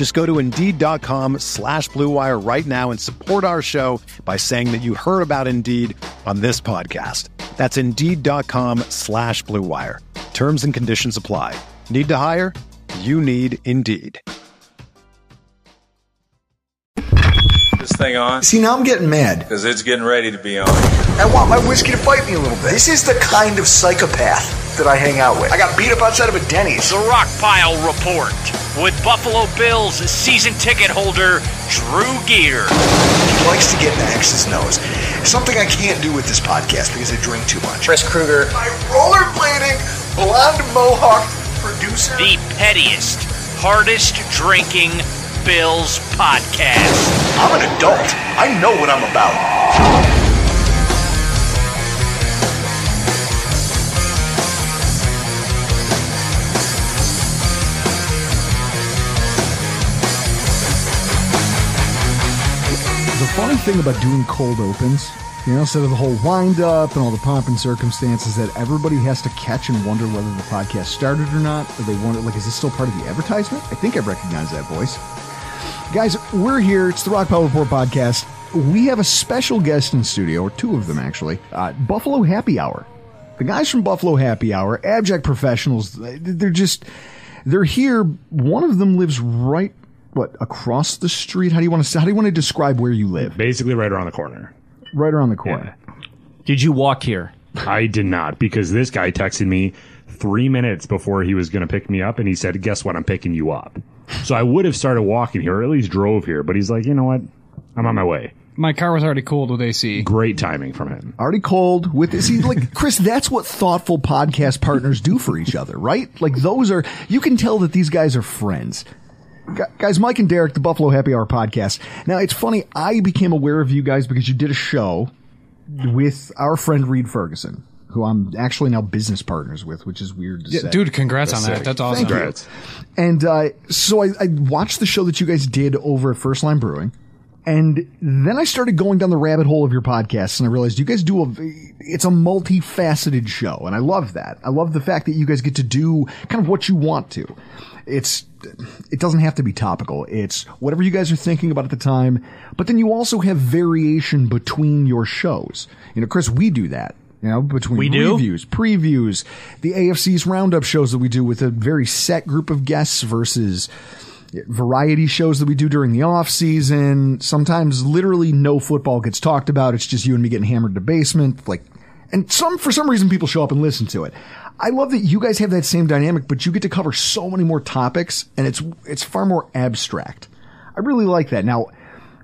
Just go to Indeed.com slash BlueWire right now and support our show by saying that you heard about Indeed on this podcast. That's Indeed.com slash BlueWire. Terms and conditions apply. Need to hire? You need Indeed. this thing on? See, now I'm getting mad. Because it's getting ready to be on. I want my whiskey to fight me a little bit. This is the kind of psychopath that I hang out with. I got beat up outside of a Denny's. The Rockpile Report with Buffalo Bills season ticket holder Drew Gear. He likes to get in Max's nose. Something I can't do with this podcast because I drink too much. Chris Kruger. My rollerblading, blonde mohawk producer. The pettiest, hardest drinking Bills podcast. I'm an adult. I know what I'm about. Funny thing about doing cold opens, you know, instead of the whole wind up and all the pomp and circumstances that everybody has to catch and wonder whether the podcast started or not, or they wonder, like, is this still part of the advertisement? I think I recognize that voice. Guys, we're here. It's the Rockpile Report podcast. We have a special guest in studio, or two of them actually. Uh, Buffalo Happy Hour. The guys from Buffalo Happy Hour, abject professionals. They're just, they're here. One of them lives right, what, across the street? How do you want to, how do you want to describe where you live? Basically, right around the corner. Right around the corner. Did you walk here? I did not because this guy texted me three minutes before he was going to pick me up, and he said, "Guess what? I'm picking you up." So I would have started walking here, or at least drove here. But he's like, "You know what? I'm on my way." My car was already cooled with AC. Great timing from him. Already cold with this. See, like Chris, that's what thoughtful podcast partners do for each other, right? Like those are, you can tell that these guys are friends. Gu- Guys, Mike and Derek, the Buffalo Happy Hour podcast. Now, it's funny, I became aware of you guys because you did a show with our friend Reed Ferguson, who I'm actually now business partners with, which is weird to Yeah, say. dude, congrats on that. sick. That's awesome. Thank you. And uh, so I, I watched the show that you guys did over at First Line Brewing, and then I started going down the rabbit hole of your podcast, and I realized you guys do a it's a multifaceted show, and I love that. I love the fact that you guys get to do kind of what you want to. It's it doesn't have to be topical. It's whatever you guys are thinking about at the time, but then you also have variation between your shows. You know, Chris, we do that. You know, between We do? reviews, previews, the AFC's roundup shows that we do with a very set group of guests versus variety shows that we do during the off season. Sometimes literally no football gets talked about. It's just you and me getting hammered in the basement. Like, and some, for some reason people show up and listen to it. I love that you guys have that same dynamic, but you get to cover so many more topics and it's, it's far more abstract. I really like that. Now,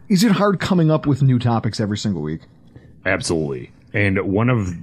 is it hard coming up with new topics every single week? Absolutely. And one of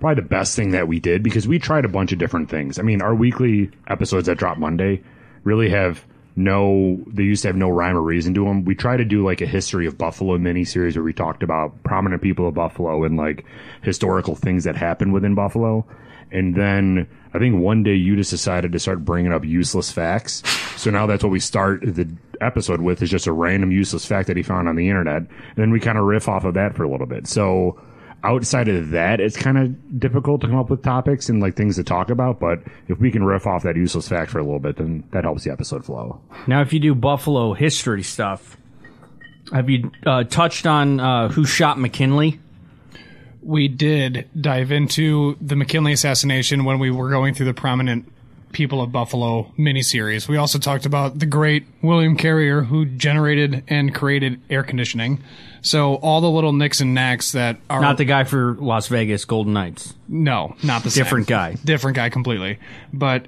probably the best thing that we did because we tried a bunch of different things. I mean, our weekly episodes that drop Monday really have no, they used to have no rhyme or reason to them. We try to do like a history of Buffalo mini series where we talked about prominent people of Buffalo and like historical things that happened within Buffalo. And then I think one day you just decided to start bringing up useless facts. So now that's what we start the episode with is just a random useless fact that he found on the internet. And then we kind of riff off of that for a little bit. So outside of that, it's kind of difficult to come up with topics and like things to talk about. But if we can riff off that useless fact for a little bit, then that helps the episode flow. Now, if you do Buffalo history stuff, have you uh, touched on uh, who shot McKinley? We did dive into the McKinley assassination when we were going through the prominent People of Buffalo miniseries. We also talked about the great William Carrier who generated and created air conditioning. So all the little nicks and knacks that are Not the guy for Las Vegas Golden Knights. no, not the same. Different guy. different guy completely. But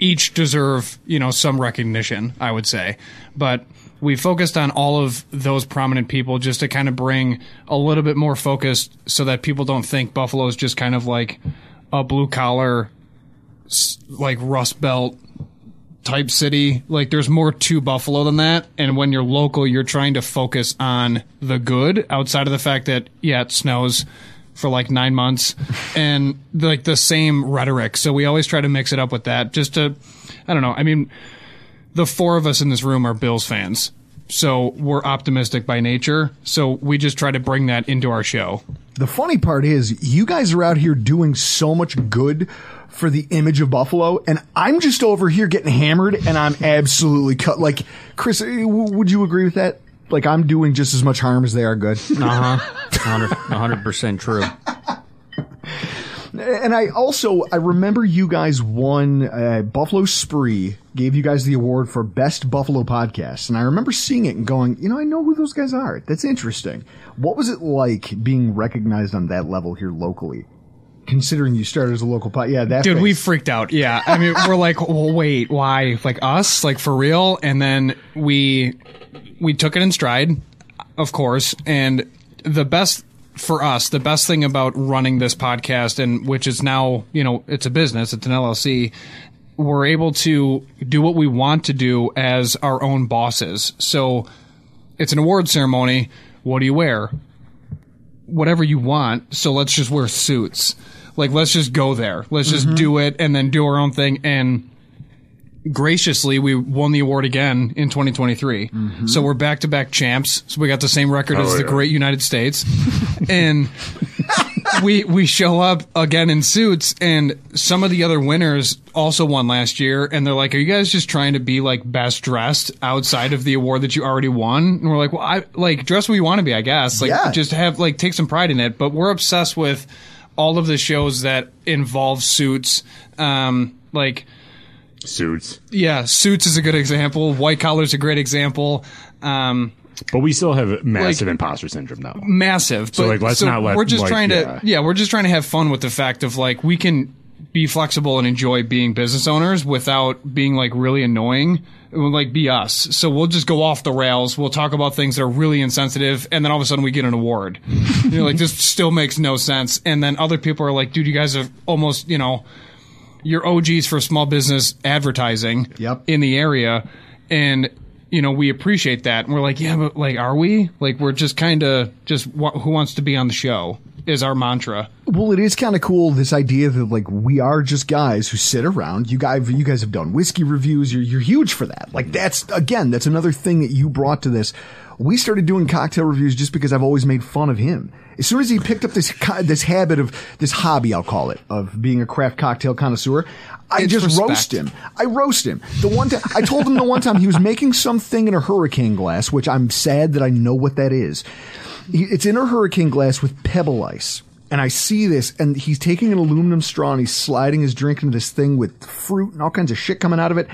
each deserve, you know, some recognition, I would say. But we focused on all of those prominent people just to kind of bring a little bit more focus so that people don't think Buffalo is just kind of like a blue collar, like Rust Belt type city. Like there's more to Buffalo than that. And when you're local, you're trying to focus on the good outside of the fact that, yeah, it snows for like nine months and like the same rhetoric. So we always try to mix it up with that just to, I don't know. I mean, the four of us in this room are Bills fans. So we're optimistic by nature. So we just try to bring that into our show. The funny part is, you guys are out here doing so much good for the image of Buffalo, and I'm just over here getting hammered, and I'm absolutely cut. Like, Chris, eh, w- would you agree with that? Like, I'm doing just as much harm as they are good. Uh huh. 100 percent true. And I also I remember you guys won uh, Buffalo Spree gave you guys the award for best Buffalo podcast, and I remember seeing it and going, you know, I know who those guys are. That's interesting. What was it like being recognized on that level here locally? Considering you started as a local pod, yeah, that Dude, face. we freaked out. Yeah. I mean, we're like, well, wait, why? Like us? Like for real? And then we, we took it in stride, of course. And the best for us, the best thing about running this podcast and which is now, you know, it's a business, it's an LLC. We're able to do what we want to do as our own bosses. So it's an award ceremony. What do you wear? whatever you want. So let's just wear suits. Like let's just go there. Let's just mm-hmm. do it and then do our own thing. And graciously, we won the award again in 2023. Mm-hmm. So we're back to back champs. So we got the same record as the great United States. and we we show up again in suits and some of the other winners also won last year and they're like are you guys just trying to be like best dressed outside of the award that you already won? And we're like well i like dress what you want to be i guess. Like Yeah. just have like take some pride in it. But we're obsessed with all of the shows that involve suits um like Suits. yeah suits is a good example. White collar's a great example. Um But we still have massive imposter syndrome though. massive. But, So, like, let's not let, We're just like, trying to, yeah. yeah. we're just trying to have fun with the fact of like we can be flexible and enjoy being business owners without being like really annoying. It would like be us. So we'll just go off the rails. We'll talk about things that are really insensitive, and then all of a sudden we get an award. you know, like this still makes no sense. And then other people are like, "Dude, you guys are almost, you know, you're OGs for small business advertising Yep. in the area. And, you know, we appreciate that. And we're like, yeah, but like, are we? Like, we're just kind of just wh- who wants to be on the show is our mantra. Well, it is kind of cool this idea that like we are just guys who sit around. You guys, you guys have done whiskey reviews. You're you're huge for that. Like that's again, that's another thing that you brought to this. We started doing cocktail reviews just because I've always made fun of him. As soon as he picked up this co- this habit of this hobby, I'll call it, of being a craft cocktail connoisseur, I It's just respect. roast him. I roast him. The one time I told him the one time he was making something in a hurricane glass, which I'm sad that I know what that is. It's in a hurricane glass with pebble ice. And I see this, and he's taking an aluminum straw and he's sliding his drink into this thing with fruit and all kinds of shit coming out of it.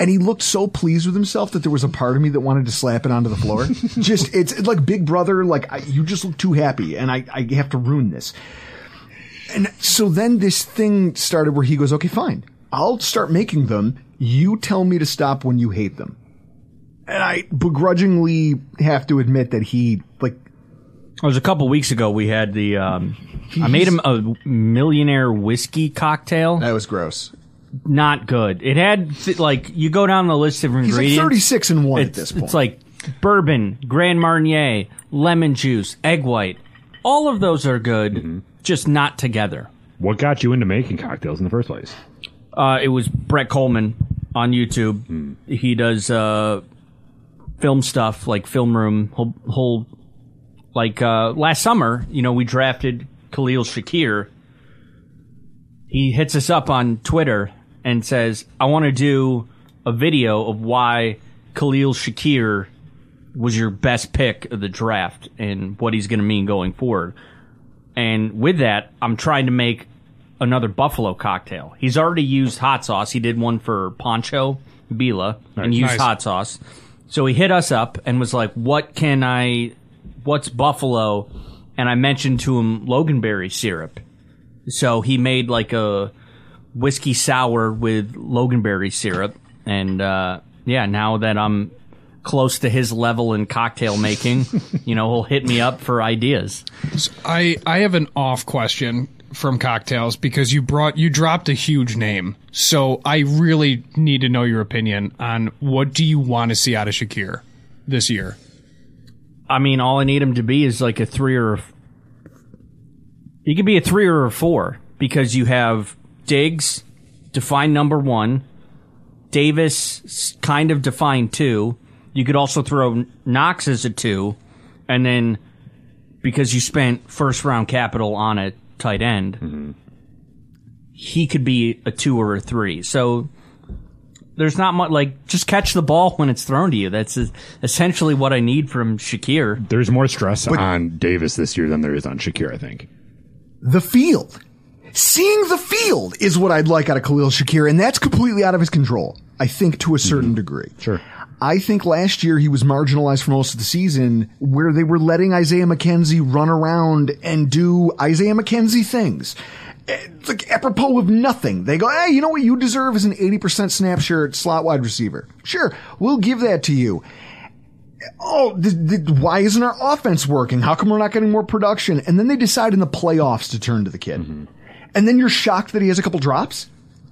And he looked so pleased with himself that there was a part of me that wanted to slap it onto the floor. just, it's, it's like Big Brother, like, I, you just look too happy and I, I have to ruin this. And so then this thing started where he goes, okay, fine. I'll start making them. You tell me to stop when you hate them. And I begrudgingly have to admit that he, like, It was a couple weeks ago. We had the. Um, I made him a millionaire whiskey cocktail. that was gross. Not good. It had like you go down the list of ingredients. He's like 36 and 1 at it's, this point. it's like bourbon, Grand Marnier, lemon juice, egg white. All of those are good, Mm-hmm. just not together. What got you into making cocktails in the first place? Uh, it was Brett Coleman on YouTube. Hmm. He does uh, film stuff like Film Room. Whole, whole like uh, last summer, you know, we drafted Khalil Shakir. He hits us up on Twitter and says, "I want to do a video of why Khalil Shakir was your best pick of the draft and what he's going to mean going forward." And with that, I'm trying to make another buffalo cocktail. He's already used hot sauce. He did one for Pancho Billa and used Nice. hot sauce. So he hit us up and was like, "What can I? What's buffalo?" And I mentioned to him Loganberry syrup. So he made like a whiskey sour with Loganberry syrup, and uh, yeah, now that I'm close to his level in cocktail making, you know, he'll hit me up for ideas. I I have an off question from cocktails because you brought you dropped a huge name. So I really need to know your opinion on what do you want to see out of Shakir this year? I mean, all I need him to be is like a three or a, he could be a three or a four because you have Diggs defined number one, Davis kind of defined two. You could also throw Knox as a two, and then because you spent first round capital on a tight end, mm-hmm. he could be a two or a three. So there's not much like just catch the ball when it's thrown to you. That's essentially what I need from Shakir. There's more stress on Davis this year than there is on Shakir, I think. the field. Seeing the field is what I'd like out of Khalil Shakir, and that's completely out of his control. I think to a certain mm-hmm. degree. Sure. I think last year he was marginalized for most of the season where they were letting Isaiah McKenzie run around and do Isaiah McKenzie things. Eh, it's like apropos of nothing. They go, hey, you know what you deserve is an 80% snap share slot wide receiver. Sure, we'll give that to you. Oh, th- th- why isn't our offense working? How come we're not getting more production? And then they decide in the playoffs to turn to the kid. Mm-hmm. And then you're shocked that he has a couple drops?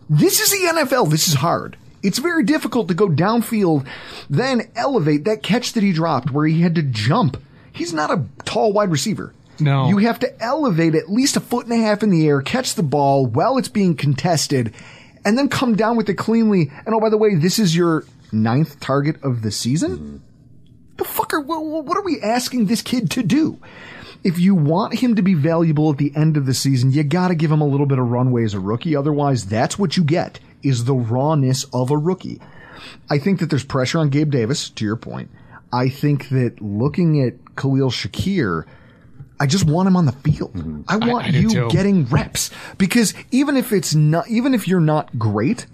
This is the NFL. This is hard. It's very difficult to go downfield, then elevate that catch that he dropped where he had to jump. He's not a tall wide receiver. No. You have to elevate at least a foot and a half in the air, catch the ball while it's being contested, and then come down with it cleanly. And oh, by the way, this is your ninth target of the season? Mm-hmm. The fuck are, wha- wha- what are we asking this kid to do? If you want him to be valuable at the end of the season, you gotta give him a little bit of runway as a rookie. Otherwise, that's what you get, is the rawness of a rookie. I think that there's pressure on Gabe Davis, to your point. I think that looking at Khalil Shakir, I just want him on the field. Mm-hmm. I want I do you getting reps because even if it's not, even if you're not great,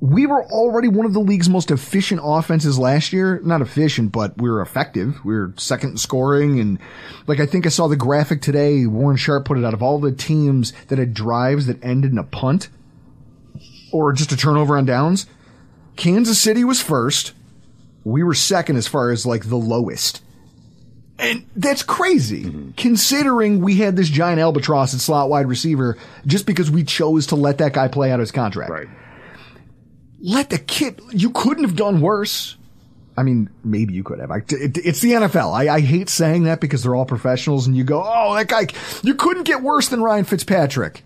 we were already one of the league's most efficient offenses last year. Not efficient, but we were effective. We were second in scoring. And like, I think I saw the graphic today. Warren Sharp put it out of all the teams that had drives that ended in a punt or just a turnover on downs. Kansas City was first. We were second as far as like the lowest. And that's crazy, mm-hmm. considering we had this giant albatross at slot wide receiver just because we chose to let that guy play out his contract Right. Let the kid. You couldn't have done worse. I mean, maybe you could have. I, it, it's the NFL. I, I hate saying that because they're all professionals, and you go, "Oh, that guy, you couldn't get worse than Ryan Fitzpatrick."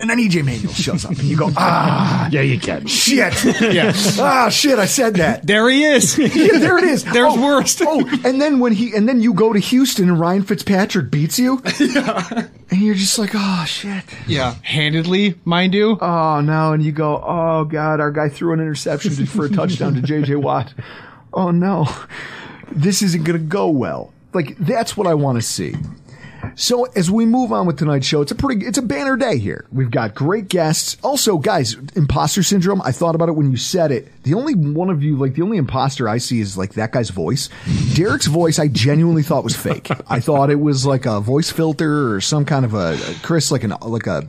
And then EJ Manuel shows up, and you go, "Ah, Yeah, you can. shit, yeah, ah, shit, I said that." There he is. Yeah, there it is. There's oh, worst. oh, and then when he, and then you go to Houston, and Ryan Fitzpatrick beats you, yeah. and you're just like, "Oh shit." yeah, handedly, mind you. Oh no, and you go, oh god, our guy threw an interception for a touchdown to JJ Watt. Oh no, this isn't gonna go well. Like that's what I want to see. So as we move on with tonight's show, it's a pretty, it's a banner day here. We've got great guests. Also, guys, imposter syndrome. I thought about it when you said it. The only one of you, like the only imposter I see is like that guy's voice. Derek's voice, I genuinely thought was fake. I thought it was like a voice filter or some kind of a, a Chris, like an, like a,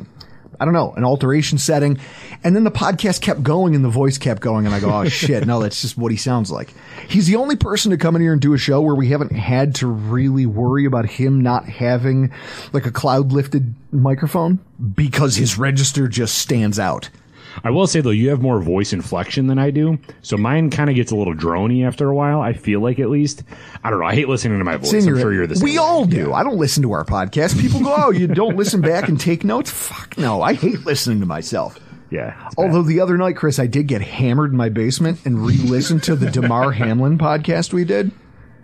I don't know, an alteration setting. And then the podcast kept going and the voice kept going. And I go, oh shit, no, that's just what he sounds like. He's the only person to come in here and do a show where we haven't had to really worry about him not having like a cloud lifted microphone because his register just stands out. I will say though, you have more voice inflection than I do, so mine kind of gets a little drony after a while. I feel like at least. I don't know. I hate listening to my voice. It's in I'm sure you're the same. We way. all do. I don't listen to our podcast. People go, oh, you don't listen back and take notes? Fuck no. I hate listening to myself. Yeah. it's bad. Although the other night, Chris, I did get hammered in my basement and re-listened to the Damar Hamlin podcast we did.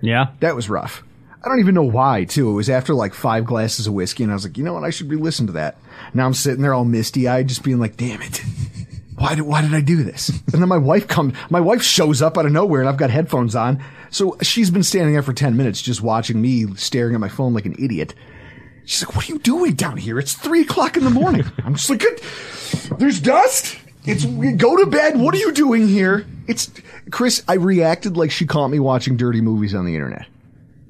Yeah. That was rough. I don't even know why, too. It was after like five glasses of whiskey, and I was like, you know what? I should re-listen to that. Now I'm sitting there all misty-eyed, just being like, damn it. Why did, why did I do this? And then my wife comes, my wife shows up out of nowhere and I've got headphones on. So she's been standing there for 10 minutes just watching me staring at my phone like an idiot. She's like, "What are you doing down here? It's three o'clock in the morning." I'm just like, "There's dust. It's we go to bed. What are you doing here?" It's Chris. I reacted like she caught me watching dirty movies on the internet.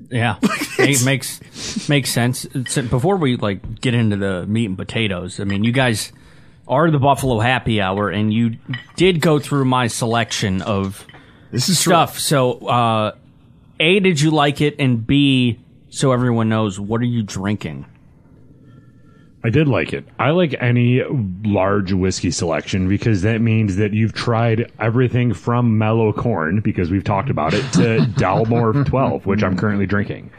Yeah, it makes makes sense. It's- before we like get into the meat and potatoes, I mean, you guys are the Buffalo Happy Hour, and you did go through my selection of This is true. stuff. So, uh, a, did you like it, and b, so everyone knows, what are you drinking? I did like it. I like any large whiskey selection because that means that you've tried everything from mellow corn because we've talked about it to Dalmore 12, which I'm currently drinking.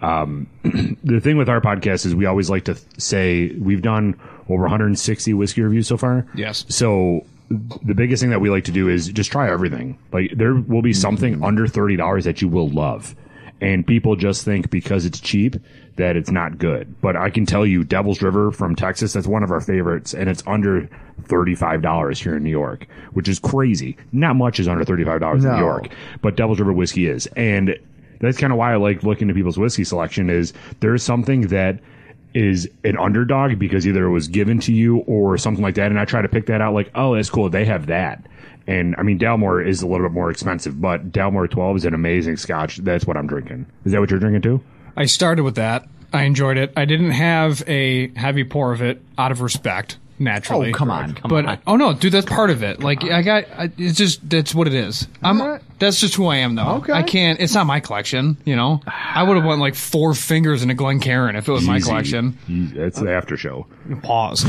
Um, the thing with our podcast is we always like to th- say we've done over 160 whiskey reviews so far. Yes. So the biggest thing that we like to do is just try everything. Like there will be something mm-hmm. under thirty dollars that you will love, and people just think because it's cheap that it's not good. But I can tell you, Devil's River from Texas, that's one of our favorites, and it's under thirty five dollars here in New York, which is crazy. Not much is under thirty five dollars in New York, but Devil's River whiskey is, and that's kind of why I like looking at people's whiskey selection. Is there's something that is an underdog because either it was given to you or something like that. And I try to pick that out like, oh, that's cool. They have that. And I mean, Dalmore is a little bit more expensive, but Dalmore 12 is an amazing scotch. That's what I'm drinking. Is that what you're drinking too? I started with that. I enjoyed it. I didn't have a heavy pour of it out of respect, naturally. Oh, come on. Come but on. oh no, dude, that's part of it. Like I got, I, it's just that's what it is. I'm. Alright. That's just who I am, though. Okay. I can't. It's not my collection. You know, I would have went like four fingers in a Glencairn if it was my collection. You- That's the after show. Pause.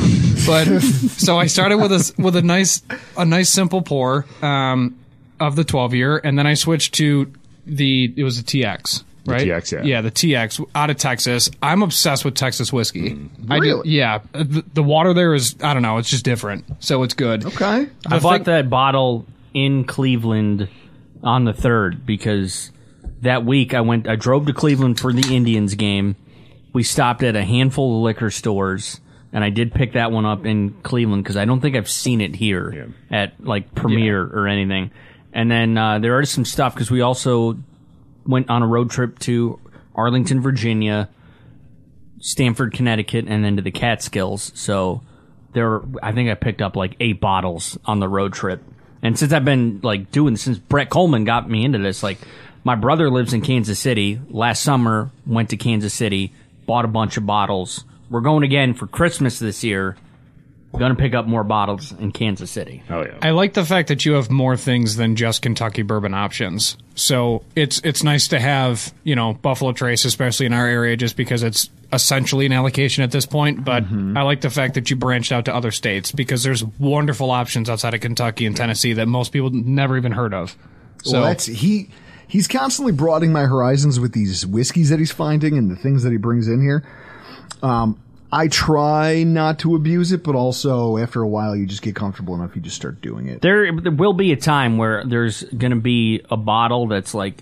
But so I started with a with a nice a nice simple pour um, of the 12 year, and then I switched to the it was a TX. Right? TX, yeah. Yeah, the TX out of Texas. I'm obsessed with Texas whiskey. I do, Really? yeah. Uh, The, the water there is, I don't know, it's just different. So it's good. Okay. I The bought thing- that bottle in Cleveland on the third because that week I went, I drove to Cleveland for the Indians game. We stopped at a handful of liquor stores, and I did pick that one up in Cleveland because I don't think I've seen it here at like Premiere or anything. And then uh, there is some stuff because we also went on a road trip to Arlington, Virginia, Stamford, Connecticut, and then to the Catskills. So there, I think I picked up like eight bottles on the road trip. And since I've been like doing since Brett Coleman got me into this, like my brother lives in Kansas City. Last summer, went to Kansas City, bought a bunch of bottles. We're going again for Christmas this year. Gonna pick up more bottles in Kansas City. Oh yeah. I like the fact that you have more things than just Kentucky bourbon options. So it's it's nice to have you know Buffalo Trace, especially in our area, just because it's essentially an allocation at this point. But I like the fact that you branched out to other states because there's wonderful options outside of Kentucky and Tennessee that most people never even heard of. So well, that's he. He's constantly broadening my horizons with these whiskeys that he's finding and the things that he brings in here. Um, I try not to abuse it, but also after a while, you just get comfortable enough, you just start doing it. There, there will be a time where there's going to be a bottle that's like,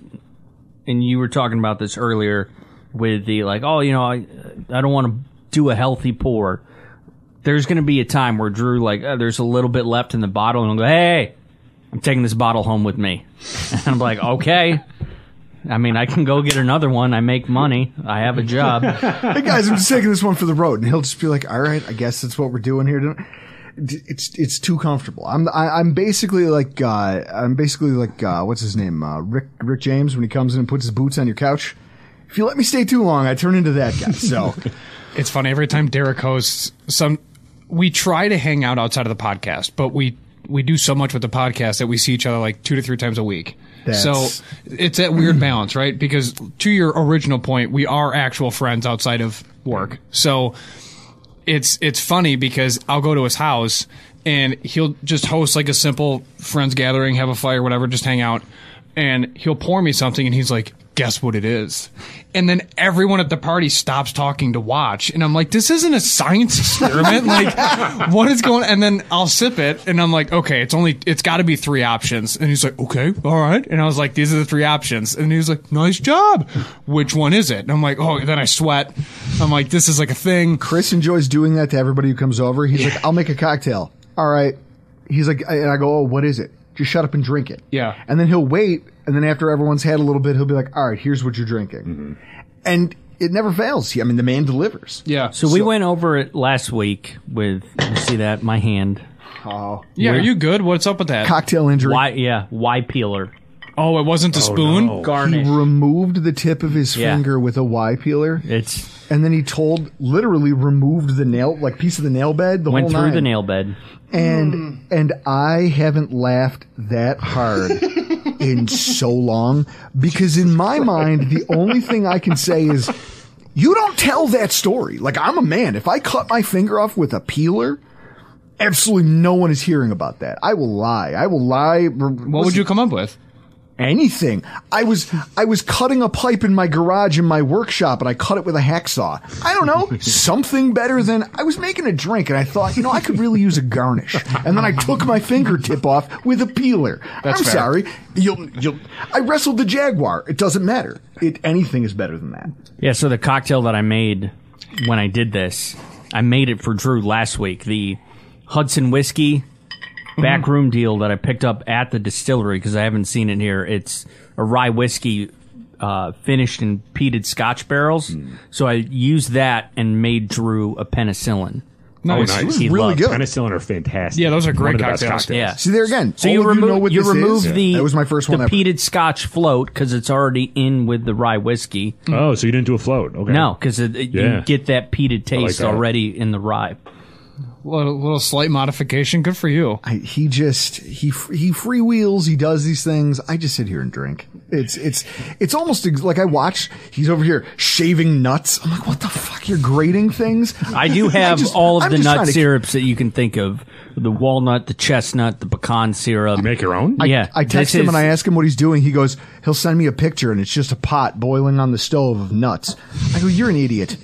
and you were talking about this earlier with the like, oh, you know, I, I don't want to do a healthy pour. There's going to be a time where Drew like, uh, there's a little bit left in the bottle, and I'll go, hey, I'm taking this bottle home with me, and I'm like, okay. I mean, I can go get another one. I make money. I have a job. hey guys, I'm just taking this one for the road, and he'll just be like, "All right, I guess that's what we're doing here." tonight." It's it's too comfortable. I'm I, I'm basically like uh, I'm basically like uh, what's his name uh, Rick Rick James when he comes in and puts his boots on your couch. If you let me stay too long, I turn into that guy. So it's funny every time Derek hosts some. We try to hang out outside of the podcast, but we we do so much with the podcast that we see each other like two to three times a week. That's- so it's that weird balance, right? Because to your original point, we are actual friends outside of work. So it's it's funny because I'll go to his house and he'll just host like a simple friends gathering, have a fire, whatever, just hang out, and he'll pour me something, and he's like, "Guess what it is?" And then everyone at the party stops talking to watch, and I'm like, "This isn't a science experiment. like, what is going?" And then I'll sip it, and I'm like, "Okay, it's only it's got to be three options." And he's like, "Okay, all right." And I was like, "These are the three options," and he was like, "Nice job. Which one is it?" And I'm like, "Oh." Then I sweat. I'm like, "This is like a thing." Chris enjoys doing that to everybody who comes over. He's like, "I'll make a cocktail." All right. He's like, and I go, "Oh, what is it?" Just shut up and drink it. Yeah. And then he'll wait, and then after everyone's had a little bit, he'll be like, "All right, here's what you're drinking." Mm-hmm. And it never fails. I mean, the man delivers. Yeah. So we went over it last week with you see that my hand. Oh yeah, are you good? What's up with that? Cocktail injury. Why yeah, why peeler? Oh, it wasn't a oh, spoon? no. He removed the tip of his Yeah. finger with a Y peeler, It's and then he told, literally removed the nail, like piece of the nail bed. The went whole through nine. the nail bed. and hmm. and I haven't laughed that hard in so long because in my mind the only thing I can say is you don't tell that story. Like I'm a man. If I cut my finger off with a peeler, absolutely no one is hearing about that. I will lie. I will lie. What would you come up with? Anything. I was I was cutting a pipe in my garage in my workshop and I cut it with a hacksaw. I don't know, something better than I was making a drink and I thought, you know, I could really use a garnish. And then I took my fingertip off with a peeler. That's I'm fair. sorry. You'll you'll I wrestled the jaguar. It doesn't matter. It anything is better than that. Yeah, so the cocktail that I made when I did this, I made it for Drew last week. The Hudson whiskey backroom deal that I picked up at the distillery because I haven't seen it here. It's a rye whiskey uh, finished in peated Scotch barrels. So I used that and made Drew a penicillin. Nice. nice. It was He really loved good. Penicillin are fantastic. Yeah, those are great One of the best cocktails. Yeah. See there again. So all you of remove know what you this remove is. the that was my first one the ever. peated Scotch float because it's already in with the rye whiskey. Oh, so you didn't do a float? Okay. No, because it, it- Yeah. you get that peated taste that. already in the rye. Little, little slight modification. Good for you. I, he just he he freewheels. He does these things. I just sit here and drink. It's it's it's almost ex- like I watch. He's over here shaving nuts. I'm like, what the fuck? You're grating things. I do have just- all of I'm the nut trying to- syrups that you can think of: the walnut, the chestnut, the pecan syrup. You make your own? I, yeah, I text this him and I ask him what he's doing. He goes, he'll send me a picture and it's just a pot boiling on the stove of nuts. I go, you're an idiot.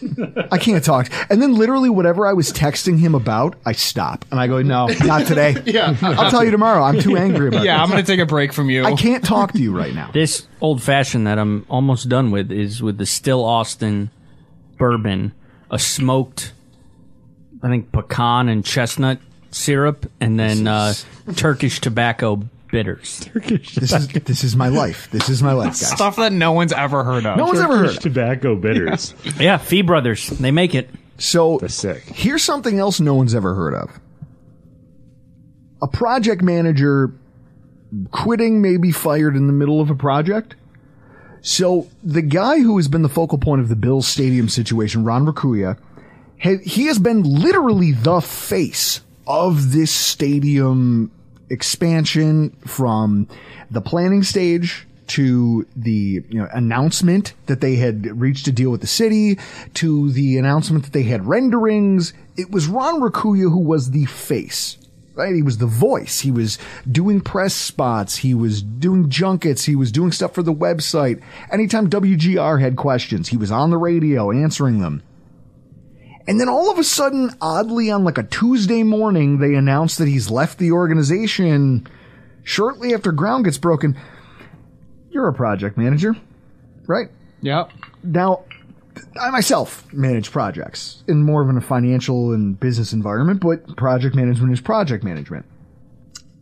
I can't talk. And then literally whatever I was texting him about, I stop and I go, no, not today. Yeah. I'll tell you tomorrow. I'm too angry about it. Yeah, this. I'm going to take a break from you. I can't talk to you right now. This old fashioned that I'm almost done with is with the Still Austin bourbon, a smoked, I think pecan and chestnut syrup, and then uh, Turkish tobacco bitters. Turkish This is this is my life. This is my life, guys. Stuff that no one's ever heard of. No one's ever heard. of. Tobacco bitters. Yeah, Fee Brothers, they make it. So That's sick. here's something else no one's ever heard of. A project manager quitting may be fired in the middle of a project. So the guy who has been the focal point of the Bills Stadium situation, Ron Raccuia, ha- he has been literally the face of this stadium expansion from the planning stage to the you know, announcement that they had reached a deal with the city to the announcement that they had renderings. It was Ron Raccuia who was the face right? He was the voice. He was doing press spots. He was doing junkets. He was doing stuff for the website. Anytime WGR had questions, he was on the radio answering them. And then all of a sudden, oddly on like a Tuesday morning, they announced that he's left the organization shortly after ground gets broken. You're a project manager, right? Yep. Now, I myself manage projects in more of a financial and business environment, but project management is project management.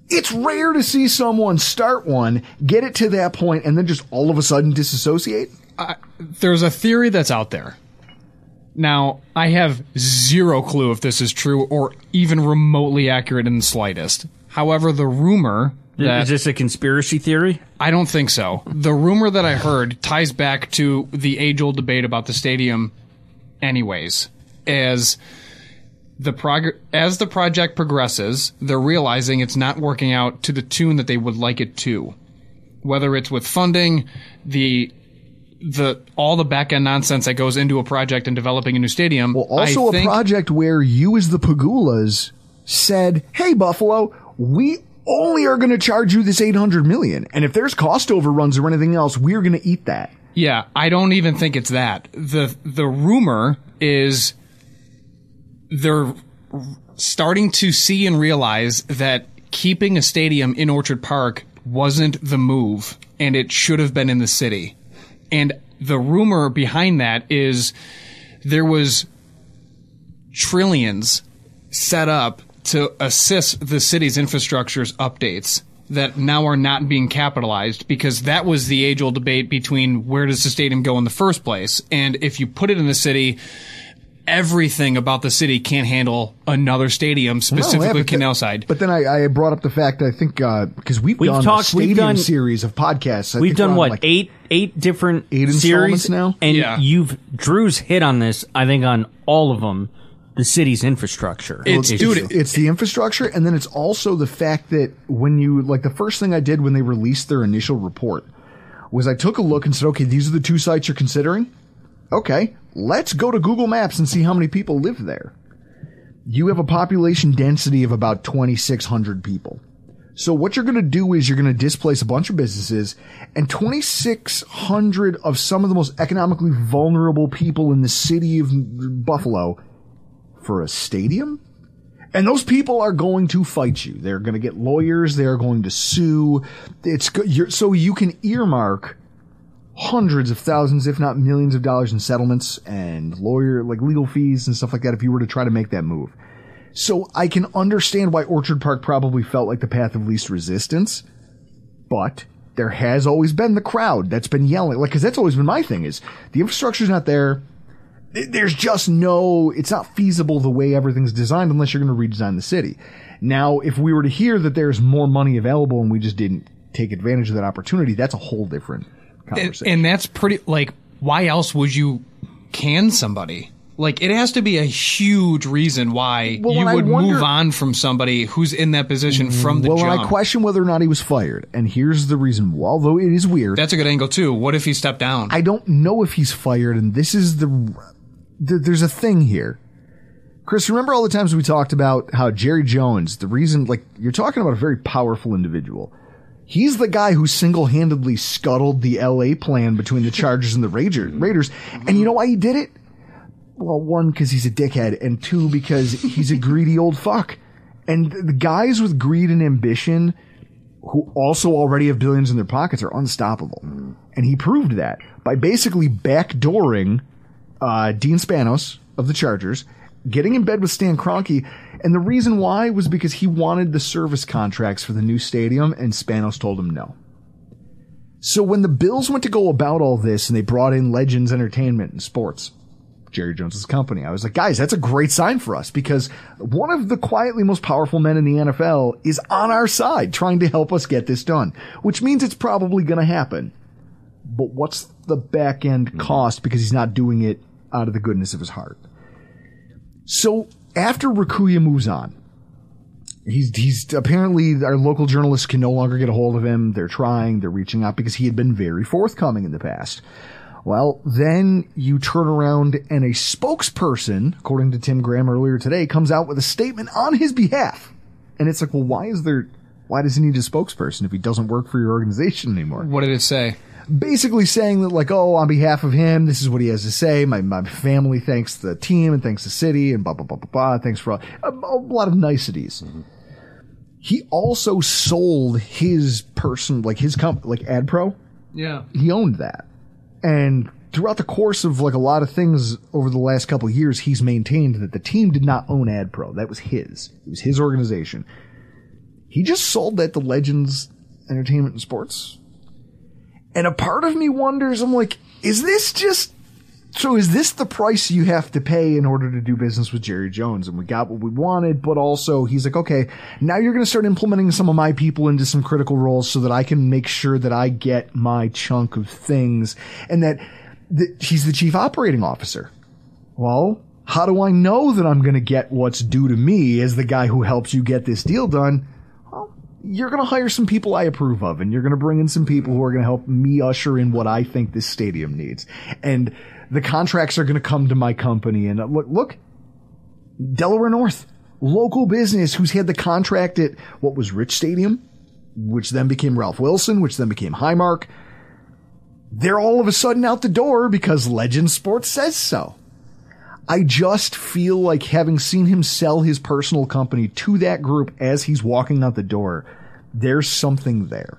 It's rare to see someone start one, get it to that point, and then just all of a sudden disassociate. There's a theory that's out there. Now, I have zero clue if this is true or even remotely accurate in the slightest. However, the rumor that Is this a conspiracy theory? I don't think so. The rumor that I heard ties back to the age old debate about the stadium, anyways. As the prog- as the project progresses, they're realizing it's not working out to the tune that they would like it to. Whether it's with funding, the the all the back end nonsense that goes into a project and developing a new stadium. Well, also I a think- project where you, as the Pegulas, said, "Hey, Buffalo, we only are going to charge you this eight hundred million, and if there's cost overruns or anything else, we're going to eat that." Yeah, I don't even think it's that. The the rumor is they're starting to see and realize that keeping a stadium in Orchard Park wasn't the move and it should have been in the city. And the rumor behind that is there was trillions set up to assist the city's infrastructure's updates that now are not being capitalized because that was the age old debate between where does the stadium go in the first place. And if you put it in the city, everything about the city can't handle another stadium, No, specifically yeah, Canal Side. But then I, I brought up the fact I think uh, because we've, We've done talked- a stadium we've done- series of podcasts. I We've done what like, eight eight different Eight series installments now? and Yeah. you've Drew's hit on this. I think on all of them, the city's infrastructure. It's- issue. dude, it's the infrastructure, and then it's also the fact that when you like the first thing I did when they released their initial report was I took a look and said, okay, these are the two sites you're considering. Okay, let's go to Google Maps and see how many people live there. You have a population density of about 2,600 people. So what you're going to do is you're going to displace a bunch of businesses and 2,600 of some of the most economically vulnerable people in the city of Buffalo for a stadium? And those people are going to fight you. They're going to get lawyers. They're going to sue. It's so you can earmark hundreds of thousands, if not millions of dollars in settlements and lawyer, like legal fees and stuff like that if you were to try to make that move. So I can understand why Orchard Park probably felt like the path of least resistance, but there has always been the crowd that's been yelling, like, cause that's always been my thing is the infrastructure's not there. There's just no, it's not feasible the way everything's designed unless you're going to redesign the city. Now, if we were to hear that there's more money available and we just didn't take advantage of that opportunity, that's a whole different conversation. and that's pretty like why else would you can somebody like it has to be a huge reason why Well, you would wonder- move on from somebody who's in that position from the well, and jump I question whether or not he was fired. And here's the reason. Although it is weird, that's a good angle too what if he stepped down I don't know if he's fired, and this is the, th- there's a thing here. Chris, remember all the times we talked about how Jerry Jones, the reason, like, you're talking about a very powerful individual. He's the guy who single-handedly scuttled the LA plan between the Chargers and the Raiders. Raiders. And you know why he did it? Well, one, because he's a dickhead, and two, because he's a greedy old fuck. And the guys with greed and ambition who also already have billions in their pockets are unstoppable. And he proved that by basically backdooring uh, Dean Spanos of the Chargers, getting in bed with Stan Kroenke, and the reason why was because he wanted the service contracts for the new stadium, and Spanos told him no. So when the Bills went to go about all this and they brought in Legends Entertainment and Sports, Jerry Jones's company, I was like, guys, that's a great sign for us because one of the quietly most powerful men in the NFL is on our side trying to help us get this done, which means it's probably going to happen. But what's the back end mm-hmm. cost because he's not doing it out of the goodness of his heart? So after Raccuia moves on, he's he's apparently our local journalists can no longer get a hold of him. They're trying, they're reaching out because he had been very forthcoming in the past. Well, then you turn around and a spokesperson, according to Tim Graham earlier today, comes out with a statement on his behalf. And it's like, well, why is there, why does he need a spokesperson if he doesn't work for your organization anymore? what did it say basically saying that like, oh, on behalf of him, this is what he has to say. My my family thanks the team and thanks the city and blah blah blah blah blah. Thanks for all, a, a lot of niceties. He also sold his person, like his company, like AdPro. yeah He owned that, and throughout the course of like a lot of things over the last couple of years, he's maintained that the team did not own AdPro. That was his. It was his organization. He just sold that to Legends Entertainment and Sports. And a part of me wonders, I'm like, is this just so is this the price you have to pay in order to do business with Jerry Jones? And we got what we wanted, but also he's like, okay, now you're going to start implementing some of my people into some critical roles so that I can make sure that I get my chunk of things and that, that he's the chief operating officer. Well, how do I know that I'm going to get what's due to me as the guy who helps you get this deal done? You're going to hire some people I approve of, and you're going to bring in some people who are going to help me usher in what I think this stadium needs. And the contracts are going to come to my company. And uh, look, look, Delaware North, local business who's had the contract at what was Rich Stadium, which then became Ralph Wilson, which then became Highmark. They're all of a sudden out the door because Legend Sports says so. I just feel like having seen him sell his personal company to that group as he's walking out the door, there's something there.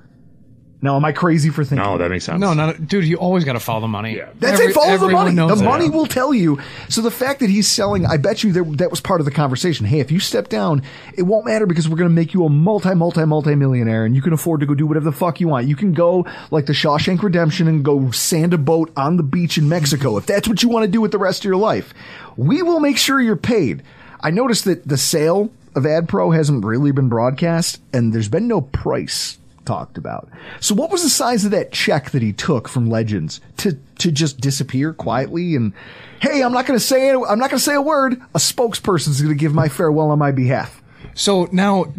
Now, am I crazy for thinking? No, that makes sense. No, no, dude, you always got to follow the money. Yeah. That's Every- it. Follow the money. The that. money will tell you. So the fact that he's selling, I bet you that, that was part of the conversation. Hey, if you step down, it won't matter because we're going to make you a multi, multi, multi millionaire and you can afford to go do whatever the fuck you want. You can go like the Shawshank Redemption and go sand a boat on the beach in Mexico if that's what you want to do with the rest of your life. We will make sure you're paid. I noticed that the sale of AdPro hasn't really been broadcast and there's been no price talked about. So what was the size of that check that he took from Legends to to just disappear quietly and hey, I'm not going to say it, I'm not going to say a word. A spokesperson's going to give my farewell on my behalf. So now,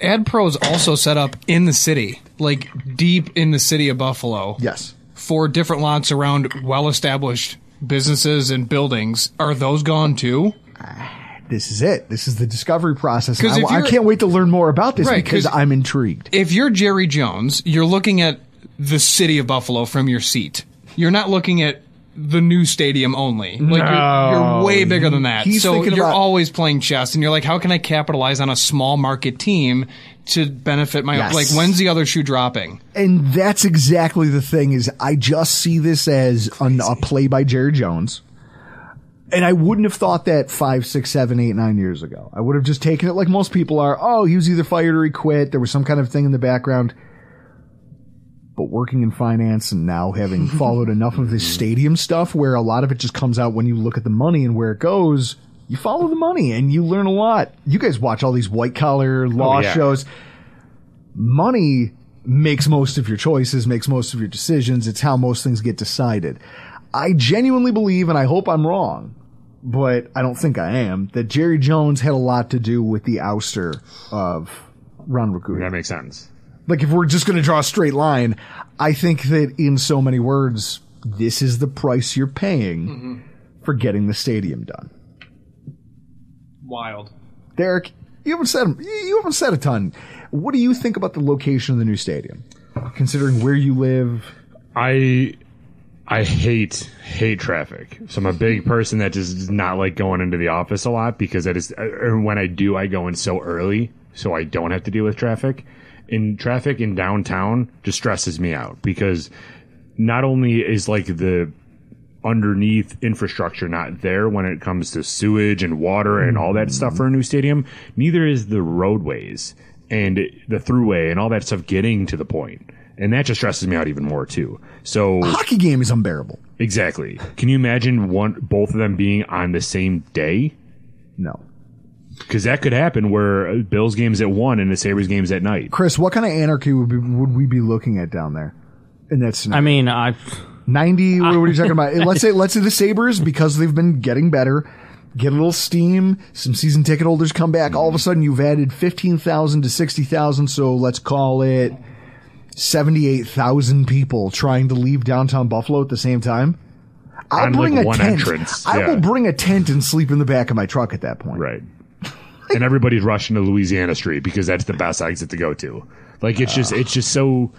AdPro is also set up in the city, like deep in the city of Buffalo. Yes. For different lots around well-established businesses and buildings. Are those gone too? Uh, This is it. This is the discovery process. I, I can't wait to learn more about this Right, because 'cause- I'm intrigued. If you're Jerry Jones, you're looking at the city of Buffalo from your seat. You're not looking at the new stadium only. Like you're, you're way bigger than that. He's so you're about- always playing chess, and you're like, how can I capitalize on a small market team to benefit my? Yes. Like, when's the other shoe dropping? And that's exactly the thing is I just see this as an, a play by Jerry Jones. And I wouldn't have thought that five, six, seven, eight, nine years ago. I would have just taken it like most people are. Oh, he was either fired or he quit. There was some kind of thing in the background. But working in finance and now having followed enough of this stadium stuff where a lot of it just comes out when you look at the money and where it goes, you follow the money and you learn a lot. You guys watch all these white collar oh, law yeah. shows money makes most of your choices, makes most of your decisions. It's how most things get decided. I genuinely believe, and I hope I'm wrong, but I don't think I am, that Jerry Jones had a lot to do with the ouster of Ron Raccuia. That makes sense. Like if we're just going to draw a straight line, I think that in so many words, this is the price you're paying mm-hmm. for getting the stadium done. Wild. Derek, you haven't said you haven't said a ton. What do you think about the location of the new stadium, considering where you live? I I hate hate traffic. So I'm a big person that just does not like going into the office a lot because that is or when I do I go in so early so I don't have to deal with traffic. In traffic in downtown just stresses me out because not only is like the underneath infrastructure not there when it comes to sewage and water and all that stuff for a new stadium, neither is the roadways and the throughway and all that stuff getting to the point. And that just stresses me out even more too. So A hockey game is unbearable. Exactly. Can you imagine one both of them being on the same day? No. Because that could happen where uh, Bills games at one and the Sabres games at night. Chris, what kind of anarchy would, be, would we be looking at down there? In that I mean, I ninety. What are you talking about? let's say let's say the Sabres because they've been getting better. Get a little steam. Some season ticket holders come back. All of a sudden, you've added fifteen thousand to sixty thousand. So let's call it seventy-eight thousand people trying to leave downtown Buffalo at the same time. I'll On, bring like, a one tent. entrance, I yeah. will bring a tent and sleep in the back of my truck at that point. Right. and everybody's rushing to Louisiana Street because that's the best exit to go to. Like it's just it's just so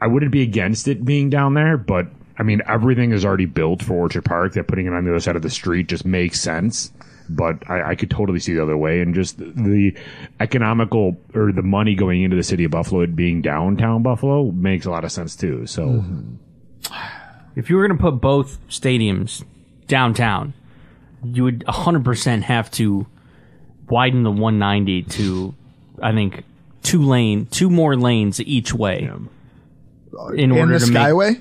I wouldn't be against it being down there, but I mean everything is already built for Orchard Park. That putting it on the other side of the street just makes sense. But I, I could totally see the other way, and just the economical or the money going into the city of Buffalo it being downtown Buffalo makes a lot of sense too. So if you were going to put both stadiums downtown, you would 100% have to widen the 190 to, I think, two lane, two more lanes each way. In And order the to Skyway. make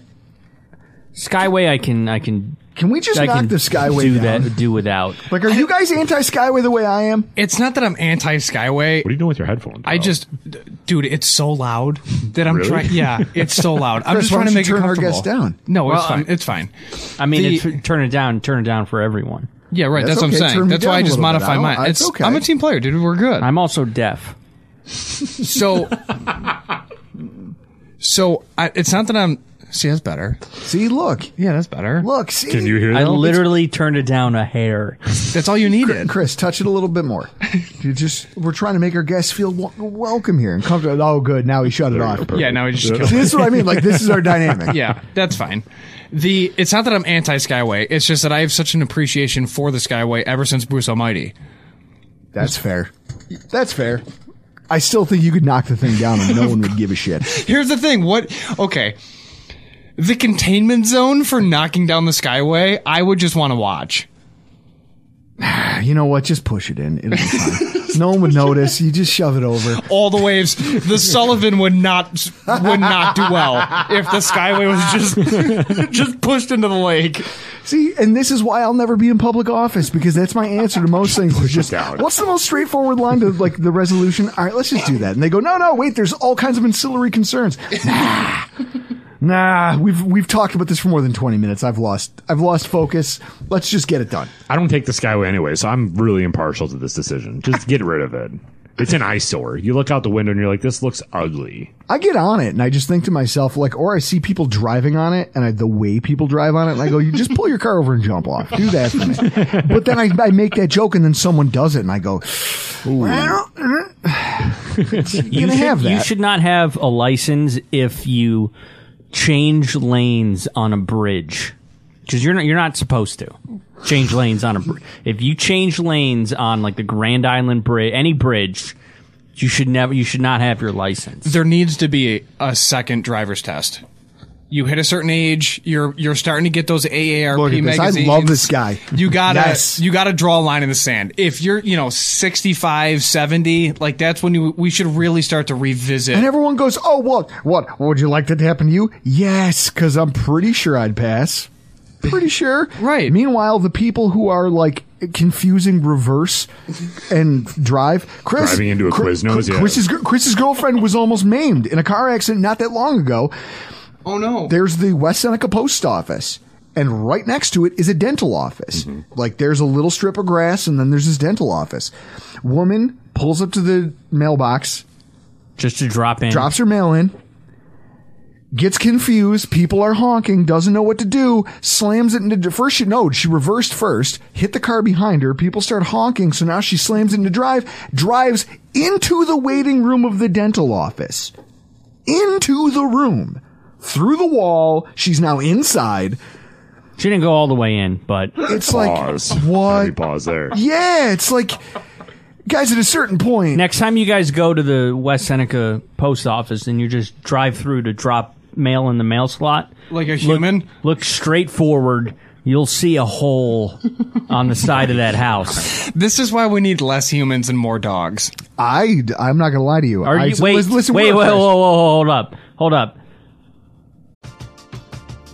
Skyway, I can, I can, Can we just I knock can the Skyway do down? that, do without. Like, are you guys anti-Skyway the way I am? It's not that I'm anti Skyway. what are you doing with your headphones? I just, d- dude, it's so loud that I'm Really? trying. Yeah, it's so loud. I'm Chris, just why trying to don't you make it turn our comfortable. guests down? No, it's fine. I'm- It's fine. I mean, The- it's, turn it down, turn it down for everyone. Yeah, right. That's That's, what okay. I'm saying. Me That's why down I a just little bit. modify I don't- mine. it's It's okay. I'm a team player, dude. We're good. I'm also deaf. so, so I, it's not that I'm. See, that's better. See, look, Yeah, that's better. look. See, Can you hear that? I literally turned it down a hair. That's all you needed. Chris, touch it a little bit more. You just we're trying to make our guests feel w- welcome here and comfortable. Oh, good. Now he shut it off. Yeah, now we just killed See, this is what I mean. Like this is our dynamic. yeah, that's fine. The it's not that I'm anti Skyway. It's just that I have such an appreciation for the Skyway ever since Bruce Almighty. That's fair. That's fair. I still think you could knock the thing down and no one would give a shit. Here's the thing. What? Okay. The containment zone for knocking down the Skyway, I would just want to watch. You know what? Just push it in. It'll be fine. no one would notice. You just shove it over. All the waves. The Sullivan would not would not do well if the Skyway was just just pushed into the lake. See, and this is why I'll never be in public office because that's my answer to most things. It's just down. what's the most straightforward line to like the resolution? All right, let's just do that. And they go, no, no, wait. There's all kinds of ancillary concerns. Nah, nah. We've we've talked about this for more than twenty minutes. I've lost I've lost focus. Let's just get it done. I don't take the Skyway anyway, so I'm really impartial to this decision. Just get rid of it. It's an eyesore. You look out the window and you're like, this looks ugly. I get on it and I just think to myself, like, or I see people driving on it and I, the way people drive on it, and I go, you just pull your car over and jump off. Do that for me. But then I, I make that joke and then someone does it and I go, well, you're You gonna should, have that. you should not have a license if you change lanes on a bridge because you're not you're not supposed to change lanes on a. If you change lanes on like the Grand Island Bridge, any bridge, you should never you should not have your license. There needs to be a second driver's test. You hit a certain age, you're you're starting to get those AARP Look at this. I love this guy. You gotta Yes. you gotta draw a line in the sand. If you're you know 65, 70, like that's when you we should really start to revisit. And everyone goes, oh, what, what, what would you like that to happen to you? Yes, because I'm pretty sure I'd pass. Pretty sure. Right. Meanwhile, the people who are like confusing reverse and drive, Chris. Driving into a Chris- Quiznos, yeah. Chris's, gir- Chris's girlfriend was almost maimed in a car accident not that long ago. Oh no. There's the West Seneca post office. And right next to it is a dental office. Mm-hmm. Like there's a little strip of grass and then there's this dental office. Woman pulls up to the mailbox, Just to drop in. drops her mail in, gets confused. People are honking, doesn't know what to do, slams it into first. She no, she reversed first, hit the car behind her. People start honking, so now she slams into drive, drives into the waiting room of the dental office, into the room, through the wall. She's now inside. She didn't go all the way in, but It's Pause. like what? Heavy pause there. Yeah, it's like guys at a certain point. next time you guys go to the West Seneca post office and you just drive through to drop mail in the mail slot, Like a human? look straight forward. You'll see a hole on the side of that house. This is why we need less humans and more dogs. I I'm not gonna lie to you. Are I, you, wait, listen, listen, wait, we're wait, first. whoa, whoa, whoa, hold up, hold up.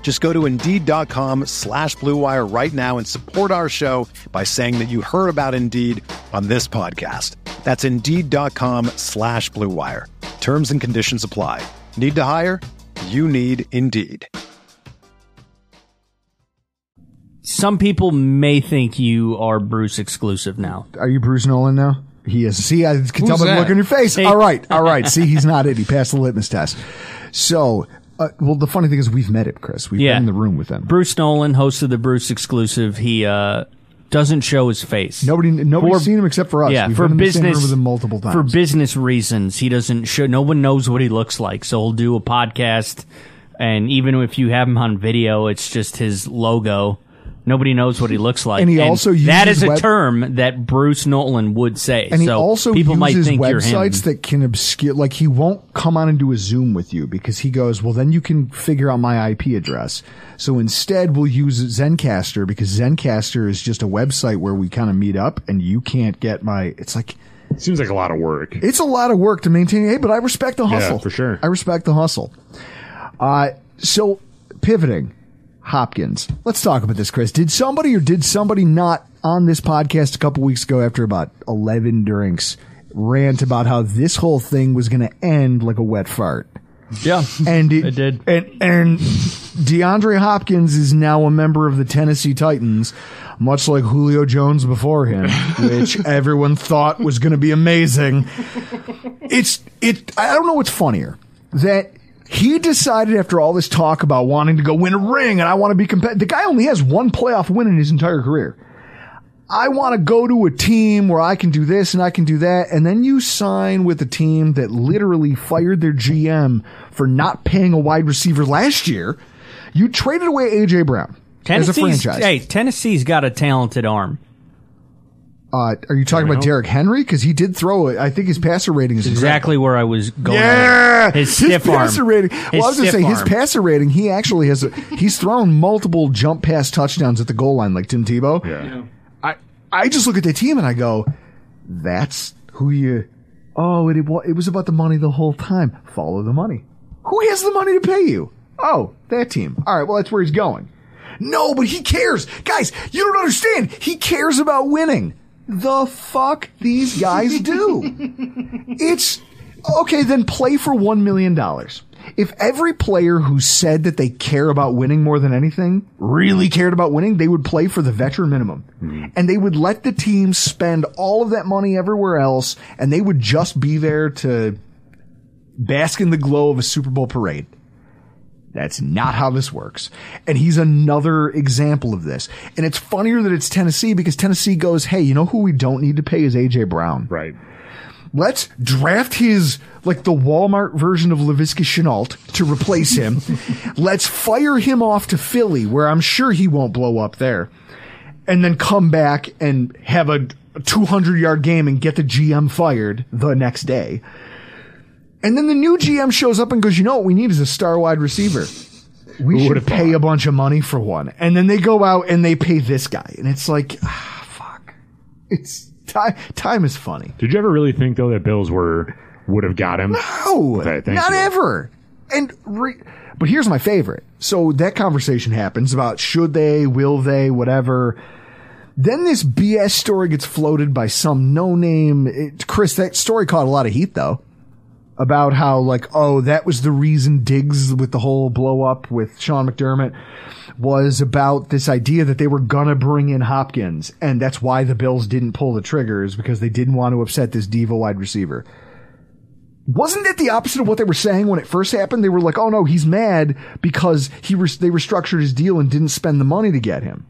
Just go to Indeed.com slash Blue Wire right now and support our show by saying that you heard about Indeed on this podcast. That's Indeed.com slash Blue Wire. Terms and conditions apply. Need to hire? You need Indeed. Some people may think you are Bruce exclusive now. Are you Bruce Nolan now? He is. See, I can tell by the look on your face. Hey. All right, all right. See, he's not it. He passed the litmus test. So, uh, well, the funny thing is, we've met him, Chris. We've Yeah. been in the room with him. Bruce Nolan, host of the Bruce exclusive, he uh, doesn't show his face. Nobody, nobody's For- seen him except for us. Yeah, We've for been in the same business room with him multiple times. For business reasons, he doesn't show. No one knows what he looks like, so he'll do a podcast, and even if you have him on video, it's just his logo. Nobody knows what he looks like, And he also that uses is a web- term that Bruce Nolan would say. and he so also people uses might think websites that can obscure, like he won't come on and do a Zoom with you because he goes, well, then you can figure out my IP address. So instead, we'll use Zencastr because Zencastr is just a website where we kind of meet up, and you can't get my. It's like Seems like a lot of work. it's a lot of work to maintain. Hey, but I respect the hustle. for sure. I respect the hustle. Uh, so pivoting. Hopkins. Let's talk about this, Chris. Did somebody or did somebody not on this podcast a couple weeks ago after about 11 drinks rant about how this whole thing was going to end like a wet fart? Yeah. And it, I did. And, and DeAndre Hopkins is now a member of the Tennessee Titans, much like Julio Jones before him, which everyone thought was going to be amazing. It's, it, I don't know what's funnier that he decided after all this talk about wanting to go win a ring and I want to be competitive. The guy only has one playoff win in his entire career. I want to go to a team where I can do this and I can do that. And then you sign with a team that literally fired their GM for not paying a wide receiver last year. You traded away AJ Brown as a franchise. hey, Tennessee's got a talented arm. Uh, are you talking about know. Derrick Henry? Because he did throw it. I think his passer rating is Exactly where I was going. Yeah, His stiff arm. passer rating. His well, I was going to stiff say his passer rating. He actually has. A, he's thrown multiple jump pass touchdowns at the goal line, like Tim Tebow. Yeah. I I just look at the team and I go, that's who you. Oh, it it was about the money the whole time. Follow the money. Who has the money to pay you? Oh, that team. All right, well that's where he's going. No, but he cares, guys. You don't understand. He cares about winning. The fuck these guys do. it's okay. Then play for one million dollars. If every player who said that they care about winning more than anything really cared about winning, they would play for the veteran minimum. Mm-hmm. And they would let the team spend all of that money everywhere else and they would just be there to bask in the glow of a Super Bowl parade. That's not how this works. And he's another example of this. And it's funnier that it's Tennessee because Tennessee goes, hey, you know who we don't need to pay is AJ Brown. Right. Let's draft his, like the Walmart version of Laviska Shenault to replace him. Let's fire him off to Philly where I'm sure he won't blow up there. And then come back and have a 200 yard game and get the GM fired the next day. And then the new GM shows up and goes, you know what we need is a star wide receiver. We should pay thought? a bunch of money for one. And then they go out and they pay this guy. And it's like, ah, fuck. It's time, time is funny. Did you ever really think though that Bills were would have got him? No, Okay, not you. ever. And re- but here's my favorite. So that conversation happens about should they, will they, whatever. Then this BS story gets floated by some no name. Chris, that story caught a lot of heat though. About how like, oh, that was the reason Diggs with the whole blow up with Sean McDermott was about this idea that they were gonna bring in Hopkins. And that's why the Bills didn't pull the triggers because they didn't want to upset this diva wide receiver wasn't that the opposite of what they were saying when it first happened? They were like, "Oh no, he's mad because he res- they restructured his deal and didn't spend the money to get him."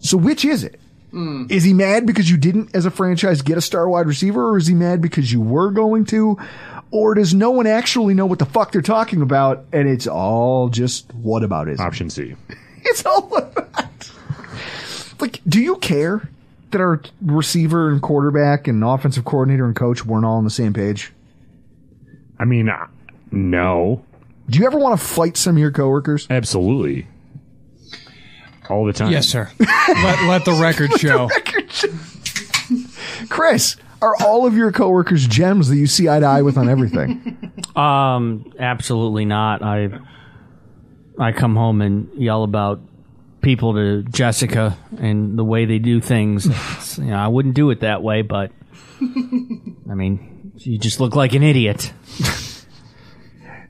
So which is it? Hmm. Is he mad because you didn't, as a franchise, get a star wide receiver, or is he mad because you were going to, or does no one actually know what the fuck they're talking about, and it's all just what about it? Option C. it's all about. Like, do you care that our receiver and quarterback and offensive coordinator and coach weren't all on the same page? I mean, uh, no, Do you ever want to fight some of your coworkers? absolutely, all the time. Yes, sir. let, let the record show. Chris, are all of your coworkers gems that you see eye to eye with on everything? Um, absolutely not. I I come home and yell about people to Jessica and the way they do things. You know, I wouldn't do it that way, but I mean, you just look like an idiot.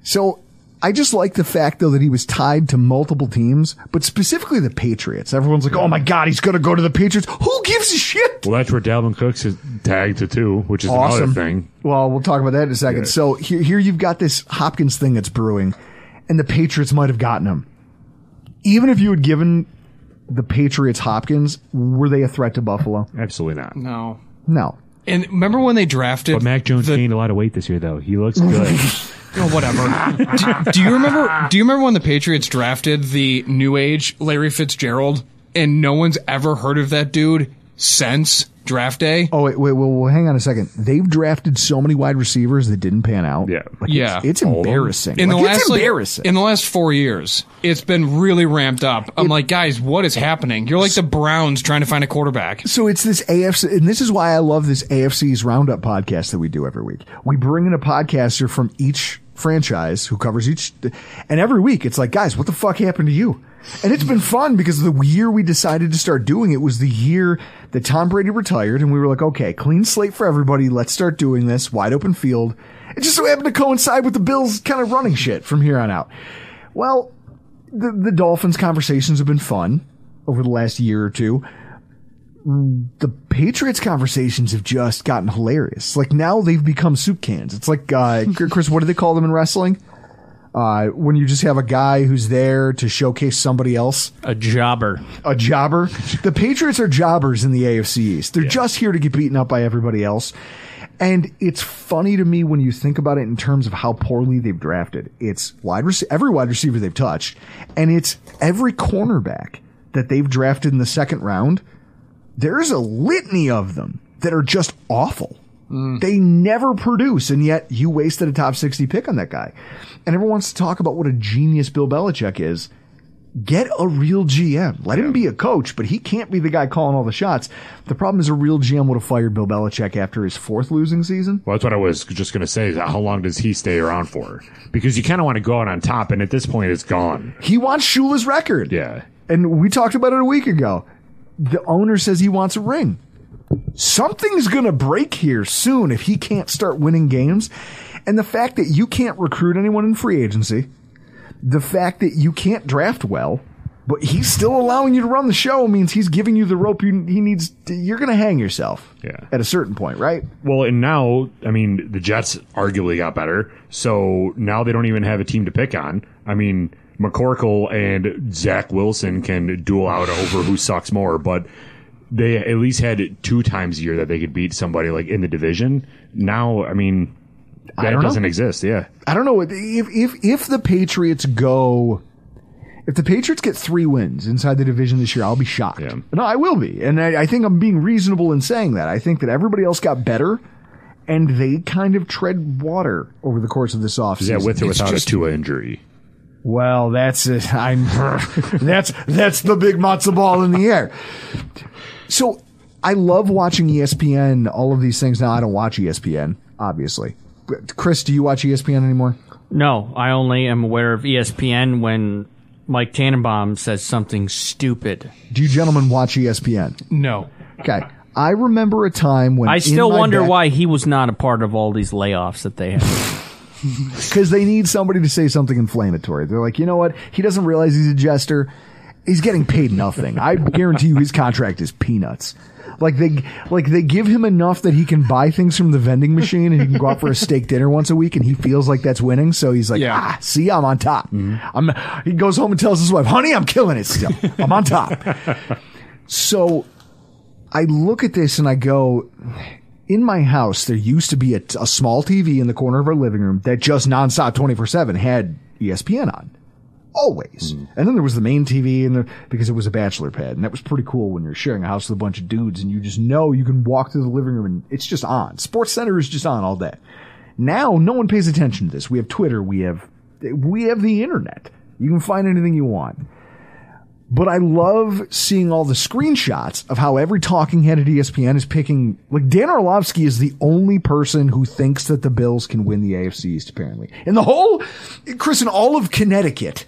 So I just like the fact though that he was tied to multiple teams, but specifically the Patriots. Everyone's like, "Oh my god, he's going to go to the Patriots." Who gives a shit? Well, that's where Dalvin Cooks is tagged to too, which is Awesome. another thing. Well, we'll talk about that in a second. Yeah. So here, here you've got this Hopkins thing that's brewing, and the Patriots might have gotten him. Even if you had given the Patriots Hopkins, were they a threat to Buffalo? Absolutely not. No. No. And remember when they drafted? But Mac Jones the, gained a lot of weight this year, though. He looks good. Oh, whatever. do, do you remember? Do you remember when the Patriots drafted the new age Larry Fitzgerald, and no one's ever heard of that dude since draft day? Oh wait, wait, well, well, hang on a second. They've drafted so many wide receivers that didn't pan out. Yeah. Like, Yeah. it's, it's All of them. embarrassing. In the last it's like, embarrassing. in the last four years, it's been really ramped up. I'm like, guys, what is happening? You're like the Browns trying to find a quarterback. So it's this AFC, and this is why I love this AFC's Roundup podcast that we do every week. We bring in a podcaster from each franchise who covers each, and every week it's like, guys, what the fuck happened to you? And it's been fun because the year we decided to start doing it was the year that Tom Brady retired, and we were like, okay, clean slate for everybody. Let's start doing this. Wide open field. It just so happened to coincide with the Bills kind of running shit from here on out. Well, the the Dolphins conversations have been fun over the last year or two. The Patriots conversations have just gotten hilarious. Like now they've become soup cans. It's like uh, Chris, what do they call them in wrestling? Uh, when you just have a guy who's there to showcase somebody else, A jobber. a jobber. The Patriots are jobbers in the AFC East. They're just here to get beaten up by everybody else. And it's funny to me when you think about it in terms of how poorly they've drafted. It's wide rec- every wide receiver they've touched, and it's every cornerback that they've drafted in the second round. There's a litany of them that are just awful. They never produce, and yet you wasted a top 60 pick on that guy. And everyone wants to talk about what a genius Bill Belichick is. Get a real GM. Let him be a coach, but he can't be the guy calling all the shots. The problem is a real GM would have fired Bill Belichick after his fourth losing season. Well, that's what I was just going to say. is How long does he stay around for? Because you kind of want to go out on top, and at this point, it's gone. He wants Shula's record. Yeah. And we talked about it a week ago. The owner says he wants a ring. Something's going to break here soon if he can't start winning games. And the fact that you can't recruit anyone in free agency, the fact that you can't draft well, but he's still allowing you to run the show means he's giving you the rope you, he needs. To, you're going to hang yourself Yeah. at a certain point, right? Well, and now, I mean, the Jets arguably got better, so now they don't even have a team to pick on. I mean, McCorkle and Zach Wilson can duel out over who sucks more, but they at least had two times a year that they could beat somebody like in the division. Now, I mean, that don't know. doesn't exist. Yeah. I don't know if if if the Patriots go. If the Patriots get three wins inside the division this year, I'll be shocked. Yeah. No, I will be. And I, I think I'm being reasonable in saying that. I think that everybody else got better and they kind of tread water over the course of this offseason. That with or without just- a Tua injury? Well, that's it. I'm, that's, that's the big matzo ball in the air. So I love watching ESPN, all of these things. Now I don't watch ESPN, obviously. But Chris, do you watch ESPN anymore? No, I only am aware of ESPN when Mike Tannenbaum says something stupid. Do you gentlemen watch ESPN? No. Okay. I remember a time when I still wonder back- why he was not a part of all these layoffs that they have. because they need somebody to say something inflammatory. They're like, you know what? He doesn't realize he's a jester. He's getting paid nothing. I guarantee you, his contract is peanuts. Like they, like they give him enough that he can buy things from the vending machine and he can go out for a steak dinner once a week and he feels like that's winning. So he's like, Yeah. ah, see, I'm on top. I'm, he goes home and tells his wife, honey, I'm killing it still. I'm on top. so I look at this and I go, in my house, there used to be a, a small TV in the corner of our living room that just nonstop 24 7 had ESPN on. Always. Hmm. And then there was the main TV and the, because it was a bachelor pad. And that was pretty cool when you're sharing a house with a bunch of dudes and you just know you can walk through the living room and it's just on. Sports Center is just on all day. Now, no one pays attention to this. We have Twitter. We have, we have the internet. You can find anything you want. But I love seeing all the screenshots of how every talking head at ESPN is picking. Like Dan Orlovsky is the only person who thinks that the Bills can win the AFC East. Apparently, in the whole, Chris, in all of Connecticut,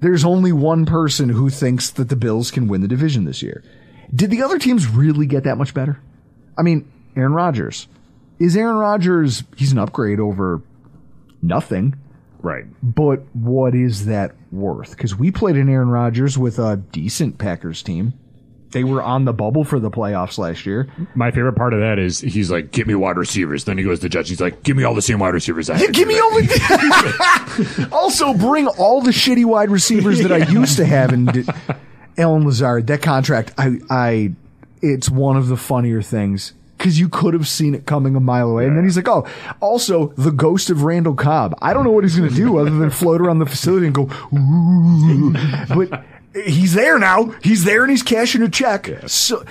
there's only one person who thinks that the Bills can win the division this year. Did the other teams really get that much better? I mean, Aaron Rodgers. Is Aaron Rodgers? He's an upgrade over nothing. Right. But what is that worth? Because we played an Aaron Rodgers with a decent Packers team. They were on the bubble for the playoffs last year. My favorite part of that is he's like, "Give me wide receivers." Then he goes to Jets. He's like, "Give me all the same wide receivers." I Yeah, give me all the. also, bring all the shitty wide receivers that I used to have. And Allen Lazard, that contract, I, I, it's one of the funnier things because you could have seen it coming a mile away. And then he's like, "Oh, also the ghost of Randall Cobb. I don't know what he's going to do other than float around the facility and go, ooh." but he's there now. He's there and he's cashing a check. So,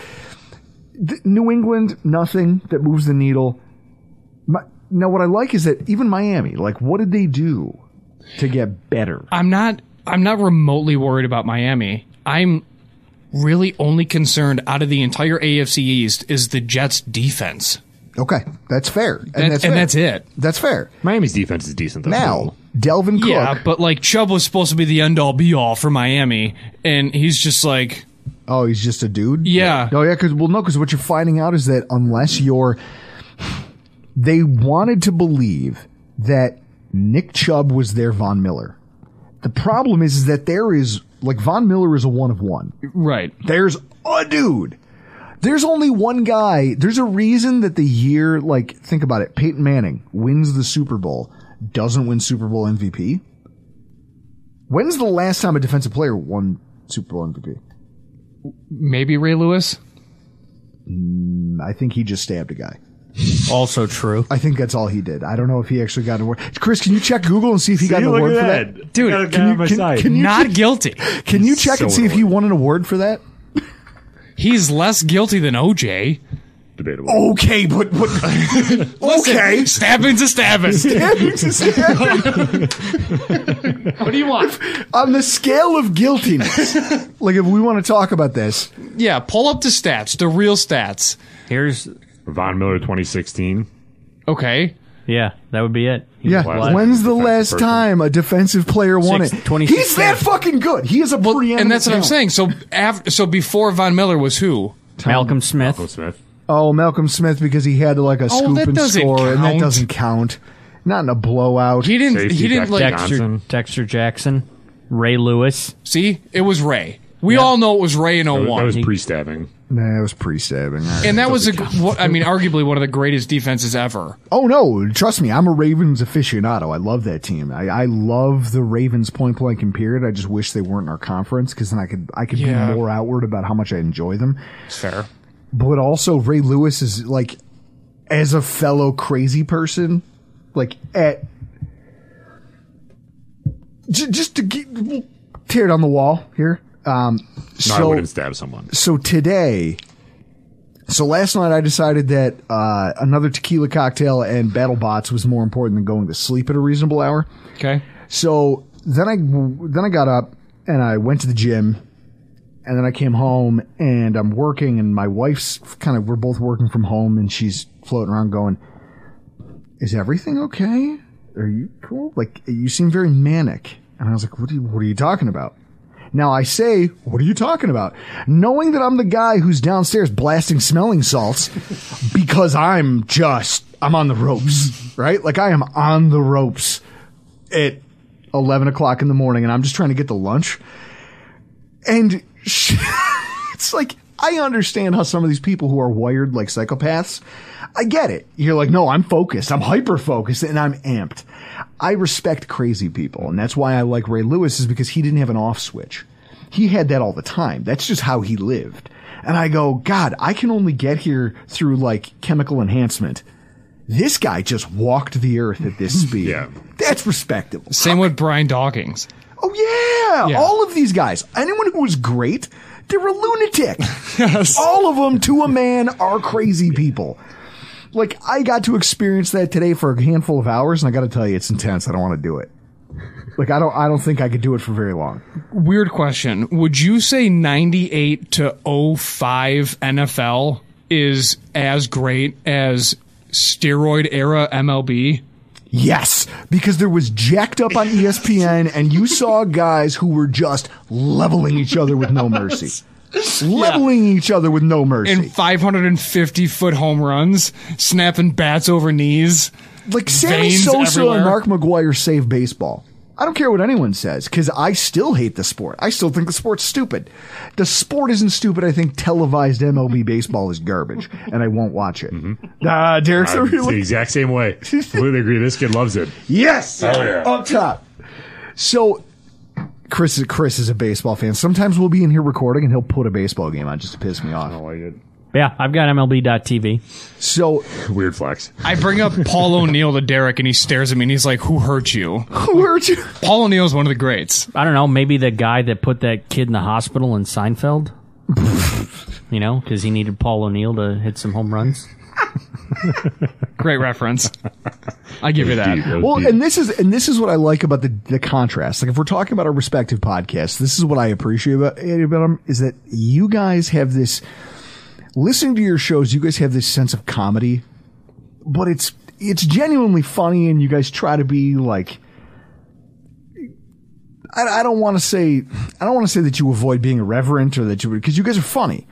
th- New England, nothing that moves the needle. My, now, what I like is that even Miami, like, what did they do to get better? I'm not I'm not remotely worried about Miami. I'm really only concerned out of the entire AFC East is the Jets defense. Okay, that's fair, and, And, that's, and fair. that's it. That's fair. Miami's defense is decent though. Now, Dalvin Cook. Yeah, but like Chubb was supposed to be the end all be all for Miami, and he's just like, Oh, he's just a dude. Yeah. Oh, yeah. Because well, no. Because what you're finding out is that unless you're, they wanted to believe that Nick Chubb was their Von Miller. The problem is, is that there is like Von Miller is a one of one. right. There's a dude. There's only one guy. There's a reason that the year, like, think about it. Peyton Manning wins the Super Bowl, doesn't win Super Bowl MVP. When's the last time a defensive player won Super Bowl MVP? Maybe Ray Lewis. Mm, I think he just stabbed a guy. Also true. I think that's all he did. I don't know if he actually got an award. Chris, can you check Google and see if he got an look award at for that. that? Dude, Got a guy can you- can- can you- Not guilty. Can you check and so see if he won an award for that? He's less guilty than OJ. Debatable. Okay, but, but okay. Stabbing's a stabbing. what do you want? On the scale of guiltiness, like if we want to talk about this, Yeah, pull up the stats, the real stats. Here's Von Miller 2016. Okay. yeah, that would be it. He yeah. was. When's the Defensive last person. time a defensive player won Six- it? 26 He's that fucking good. He is a preeminent And that's what I'm saying. So after, so before Von Miller was who? Malcolm Smith. Will Smith. Oh, Malcolm Smith because he had like a oh, scoop Oh, that and doesn't score, and that count. doesn't count. Not in a blowout. He didn't. Safety he didn't Jack like. Jackson. Dexter, Dexter Jackson. Ray Lewis. See, it was Ray. We all know it was Ray in That was, that oh was pre-stabbing. Nah, it was pre-stabbing. All right. and that was a. What, I mean, arguably one of the greatest defenses ever. Oh no, trust me, I'm a Ravens aficionado. I love that team. I, I love the Ravens point blank and period. I just wish they weren't in our conference because then I could I could Yeah. be more outward about how much I enjoy them. It's fair. But also Ray Lewis is like as a fellow crazy person, like at j- just to get, we'll tear down the wall here. Um, No, I so wouldn't stab someone. so today, so last night I decided that uh, another tequila cocktail and battle bots was more important than going to sleep at a reasonable hour. Okay. So then I then I got up and I went to the gym, and then I came home and I'm working, and my wife's kind of we're both working from home, and she's floating around going, "Is everything okay? Are you cool? Like you seem very manic." And I was like, "What are you, what are you talking about?" Now I say, what are you talking about? Knowing that I'm the guy who's downstairs blasting smelling salts because I'm just, I'm on the ropes, right? Like I am on the ropes at 11 o'clock in the morning and I'm just trying to get to lunch. And she, it's like, I understand how some of these people who are wired like psychopaths, I get it. You're like, no, I'm focused. I'm hyper focused and I'm amped. I respect crazy people. And that's why I like Ray Lewis is because he didn't have an off switch. He had that all the time. That's just how he lived. And I go, God, I can only get here through like chemical enhancement. This guy just walked the earth at this speed. Yeah. That's respectable. Same with Brian Dawkins. Oh yeah, Yeah. all of these guys. Anyone who was great, they're a lunatic. Yes, All of them, to a man, are crazy people. Like I got to experience that today for a handful of hours, and I got to tell you, it's intense. I don't want to do it. Like I don't, I don't think I could do it for very long. Weird question. Would you say 98 to 05 NFL is as great as steroid era MLB? Yes, because there was jacked up on ESPN, and you saw guys who were just leveling each other with no mercy. Leveling each other with no mercy. In 550 foot home runs, snapping bats over knees. like Sammy Sosa everywhere. and Mark McGwire save baseball. I don't care what anyone says because I still hate the sport. I still think the sport's stupid. The sport isn't stupid. I think televised MLB baseball is garbage, and I won't watch it. Ah, Derek's I'm the exact same way. Completely agree. This kid loves it. yes, yeah. up top. So. Chris, Chris is a baseball fan. Sometimes we'll be in here recording and he'll put a baseball game on just to piss me I off. don't like it. Yeah, I've got MLB.TV. So, Weird flex. I bring up Paul O'Neill to Derek and he stares at me and he's like, Who hurt you? who hurt you? Paul O'Neill is one of the greats. I don't know, maybe the guy that put that kid in the hospital in Seinfeld. you know, because he needed Paul O'Neill to hit some home runs. Great reference. I give you that. Deep. That Well, deep. and this is and this is what I like about the the contrast. Like if we're talking about our respective podcasts, this is what I appreciate about, about them is that you guys have this. Listening to your shows, you guys have this sense of comedy but it's it's genuinely funny, and you guys try to be like. I, I don't want to say I don't want to say that you avoid being irreverent or that you because you guys are funny.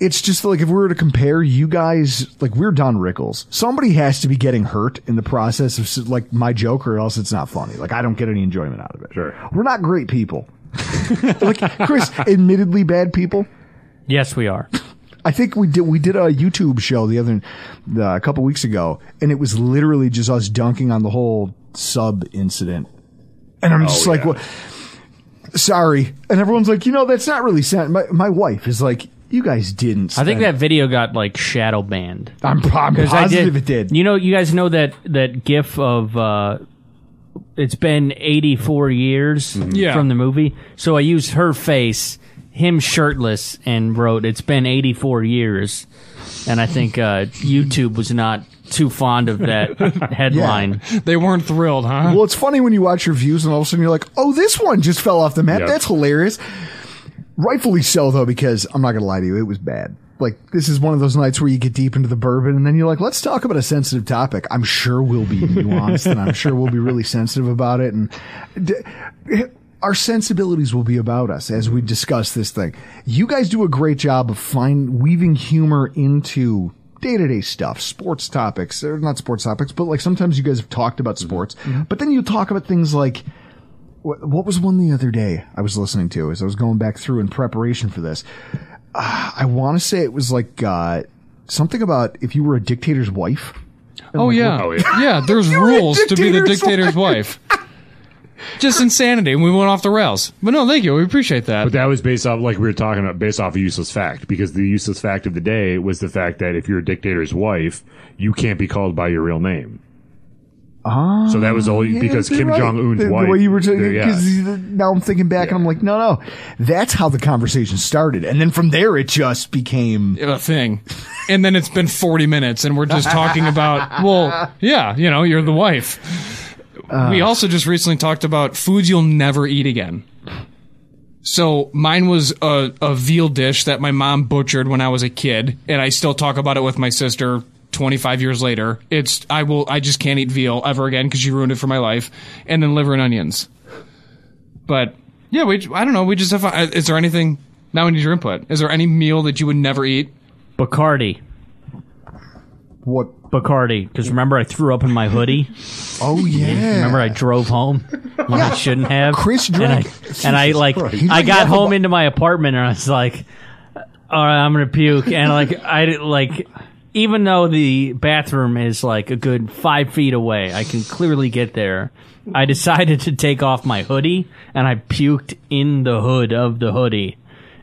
It's just like if we were to compare you guys, like we're Don Rickles. Somebody has to be getting hurt in the process of like my joke, or else it's not funny. Like I don't get any enjoyment out of it. Sure. we're not great people. like Chris, admittedly bad people. Yes, we are. I think we did we did a YouTube show the other uh, a couple weeks ago, and it was literally just us dunking on the whole sub incident. And I'm just Oh, like, yeah. well, sorry. And everyone's like, you know, that's not really sad. My my wife is like, you guys didn't. I think that video got like shadow banned. I'm, I'm Because I positive did. it did. You know, you guys know that that GIF of uh, it's been 84 years Yeah. from the movie. So I used her face, him shirtless, and wrote, "It's been 84 years." And I think uh, YouTube was not too fond of that headline. They weren't thrilled, huh? Well, it's funny when you watch your views and all of a sudden you're like, oh, this one just fell off the map. Yep. That's hilarious. Rightfully so, though, because I'm not going to lie to you, it was bad. Like, this is one of those nights where you get deep into the bourbon and then you're like, let's talk about a sensitive topic. I'm sure we'll be nuanced and I'm sure we'll be really sensitive about it. And d- our sensibilities will be about us as we discuss this thing. You guys do a great job of find weaving humor into day to day stuff, sports topics, or not sports topics, but like sometimes you guys have talked about sports, mm-hmm. but then you talk about things like, what, what was one the other day I was listening to as I was going back through in preparation for this? Uh, I want to say it was like, uh, something about if you were a dictator's wife. Oh yeah. Oh, yeah. yeah. There's rules to be the dictator's dictator's wife. Just insanity, and we went off the rails. But no, thank you. We appreciate that. But that was based off, like we were talking about, based off a useless fact. Because the useless fact of the day was the fact that if you're a dictator's wife, you can't be called by your real name. Ah, So that was all because Kim right. Jong Un's wife. The way you were talking, yeah. now I'm thinking back and I'm like, no, no, that's how the conversation started, and then from there it just became. a thing. And then it's been 40 minutes and we're just talking about, well, yeah, you know, you're the wife. we also just recently talked about foods you'll never eat again. So mine was a, a veal dish that my mom butchered when I was a kid, and I still talk about it with my sister 25 years later. It's, I will, I just can't eat veal ever again because you ruined it for my life. And then liver and onions. But yeah, we, I don't know, we just have, fun. is there anything, now we need your input. Is there any meal that you would never eat? Bacardi. What? Bacardi. Because remember, I threw up in my hoodie. Oh yeah. Remember, I drove home when I shouldn't have. Chris and I, and I like, I got home into my apartment and I was like, "All right, I'm gonna puke." And like, I did- like, even though the bathroom is like a good five feet away, I can clearly get there. I decided to take off my hoodie and I puked in the hood of the hoodie,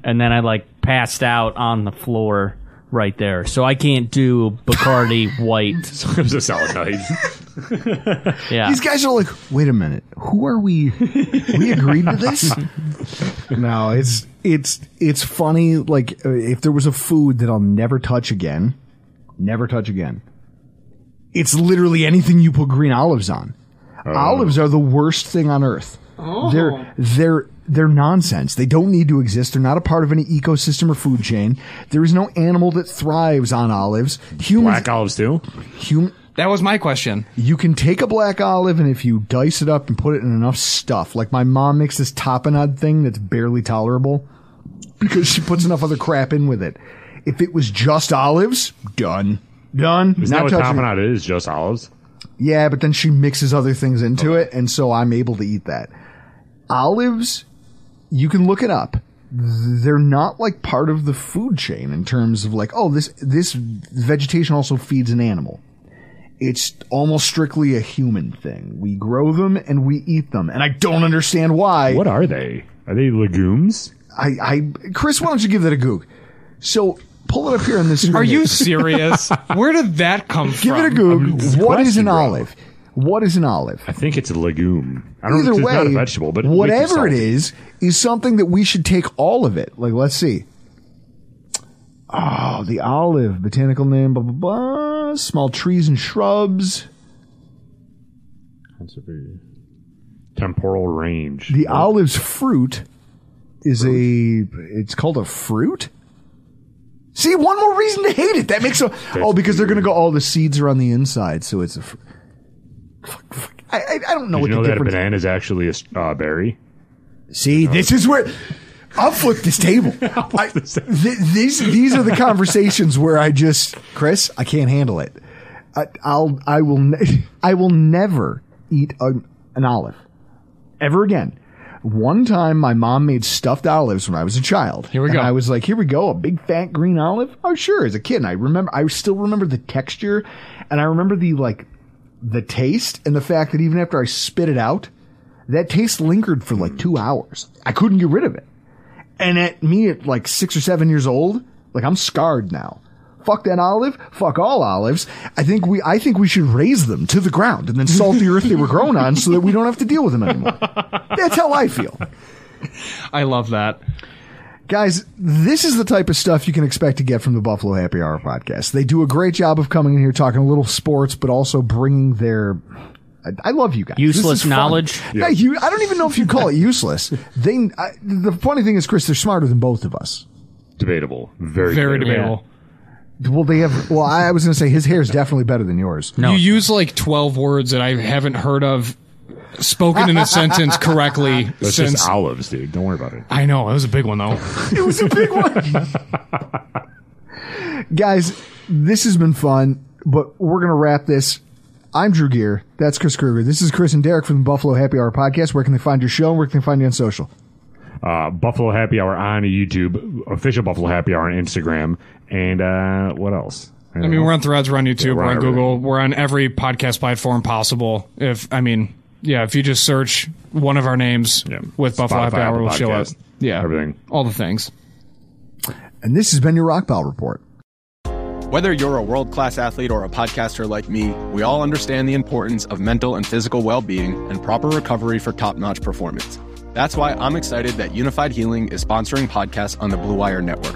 and then I like passed out on the floor right there. So I can't do Bacardi white. it was a solid night. Yeah. These guys are like, wait a minute, who are we? we agreed to this? no, it's it's it's funny. Like, uh, if there was a food that I'll never touch again, never touch again. It's literally anything you put green olives on. Oh. Olives are the worst thing on earth. Oh. They're they're they're nonsense. They don't need to exist. They're not a part of any ecosystem or food chain. There is no animal that thrives on olives. Humans, Black olives too. hum, That was my question. you can take a black olive and if you dice it up and put it in enough stuff, like my mom makes this tapenade thing that's barely tolerable because she puts enough other crap in with it. If it was just olives, done. Done. Isn't that what tapenade is? Just olives. Yeah, but then she mixes other things into it, and so I'm able to eat that. Olives, you can look it up. They're not like part of the food chain in terms of like, oh, this this vegetation also feeds an animal. It's almost strictly a human thing. We grow them and we eat them, and I don't understand why. What are they? Are they legumes? I, I, Chris, why don't you give that a goog? So pull it up here on this. Are you serious? Where did that come from? Give it a Google. What is an bro. olive? What is an olive? I think it's a legume. I don't Either know. It's way, not a vegetable, but whatever it is, is, is something that we should take all of it. Like, let's see. Oh, the olive, botanical name, blah, blah, blah. Small trees and shrubs. Temporal range. The olive's fruit is a, it's called a fruit? See, one more reason to hate it. That makes a oh because they're gonna go. All the seeds are on the inside, so it's a. Fr-. I, I I don't know Did what you know the that a difference. banana is actually a uh, berry? See, this is where I'll flip this table. I, th- these these are the conversations where I just Chris, I can't handle it. I, I'll I will ne- I will never eat an olive ever again. One time, my mom made stuffed olives when I was a child. Here we And go. I was like, "Here we go, a big fat green olive." Oh, sure. As a kid, and I remember, I still remember the texture, and I remember the like, the taste, and the fact that even after I spit it out, that taste lingered for like two hours. I couldn't get rid of it. And at me at like six or seven years old, like I'm scarred now. Fuck that olive. Fuck all olives. I think we, I think we should raise them to the ground and then salt the earth they were grown on so that we don't have to deal with them anymore. That's how I feel. I love that. Guys, this is the type of stuff you can expect to get from the Buffalo Happy Hour podcast. They do a great job of coming in here talking a little sports, but also bringing their. I, I love you guys. Useless knowledge? Yeah, you, I don't even know if you call it useless. They. I, the funny thing is, Chris, they're smarter than both of us. Debatable. Very, Very debatable. debatable. Well, they have. Well, I was going to say his hair is definitely better than yours. No. You use like 12 words that I haven't heard of spoken in a sentence correctly It's since. just olives, dude. Don't worry about it. I know. It was a big one, though. It was a big one. Guys, this has been fun, but we're going to wrap this. I'm Drew Gear. That's Chris Kruger. This is Chris and Derek from the Buffalo Happy Hour podcast. Where can they find your show? and Where can they find you on social? Uh, Buffalo Happy Hour on YouTube, official Buffalo Happy Hour on Instagram, and uh, what else? I mean, we're on Threads, we're on YouTube, we're we're on on Google, we're on every podcast platform possible. If I mean, yeah, if you just search one of our names Yeah. with Buffalo Spotify, Happy Hour, Apple will show up. Yeah, everything. all the things. And this has been your Rockpile Report. Whether you're a world class athlete or a podcaster like me, we all understand the importance of mental and physical well being and proper recovery for top notch performance. That's why I'm excited that Unifyd Healing is sponsoring podcasts on the Blue Wire Network.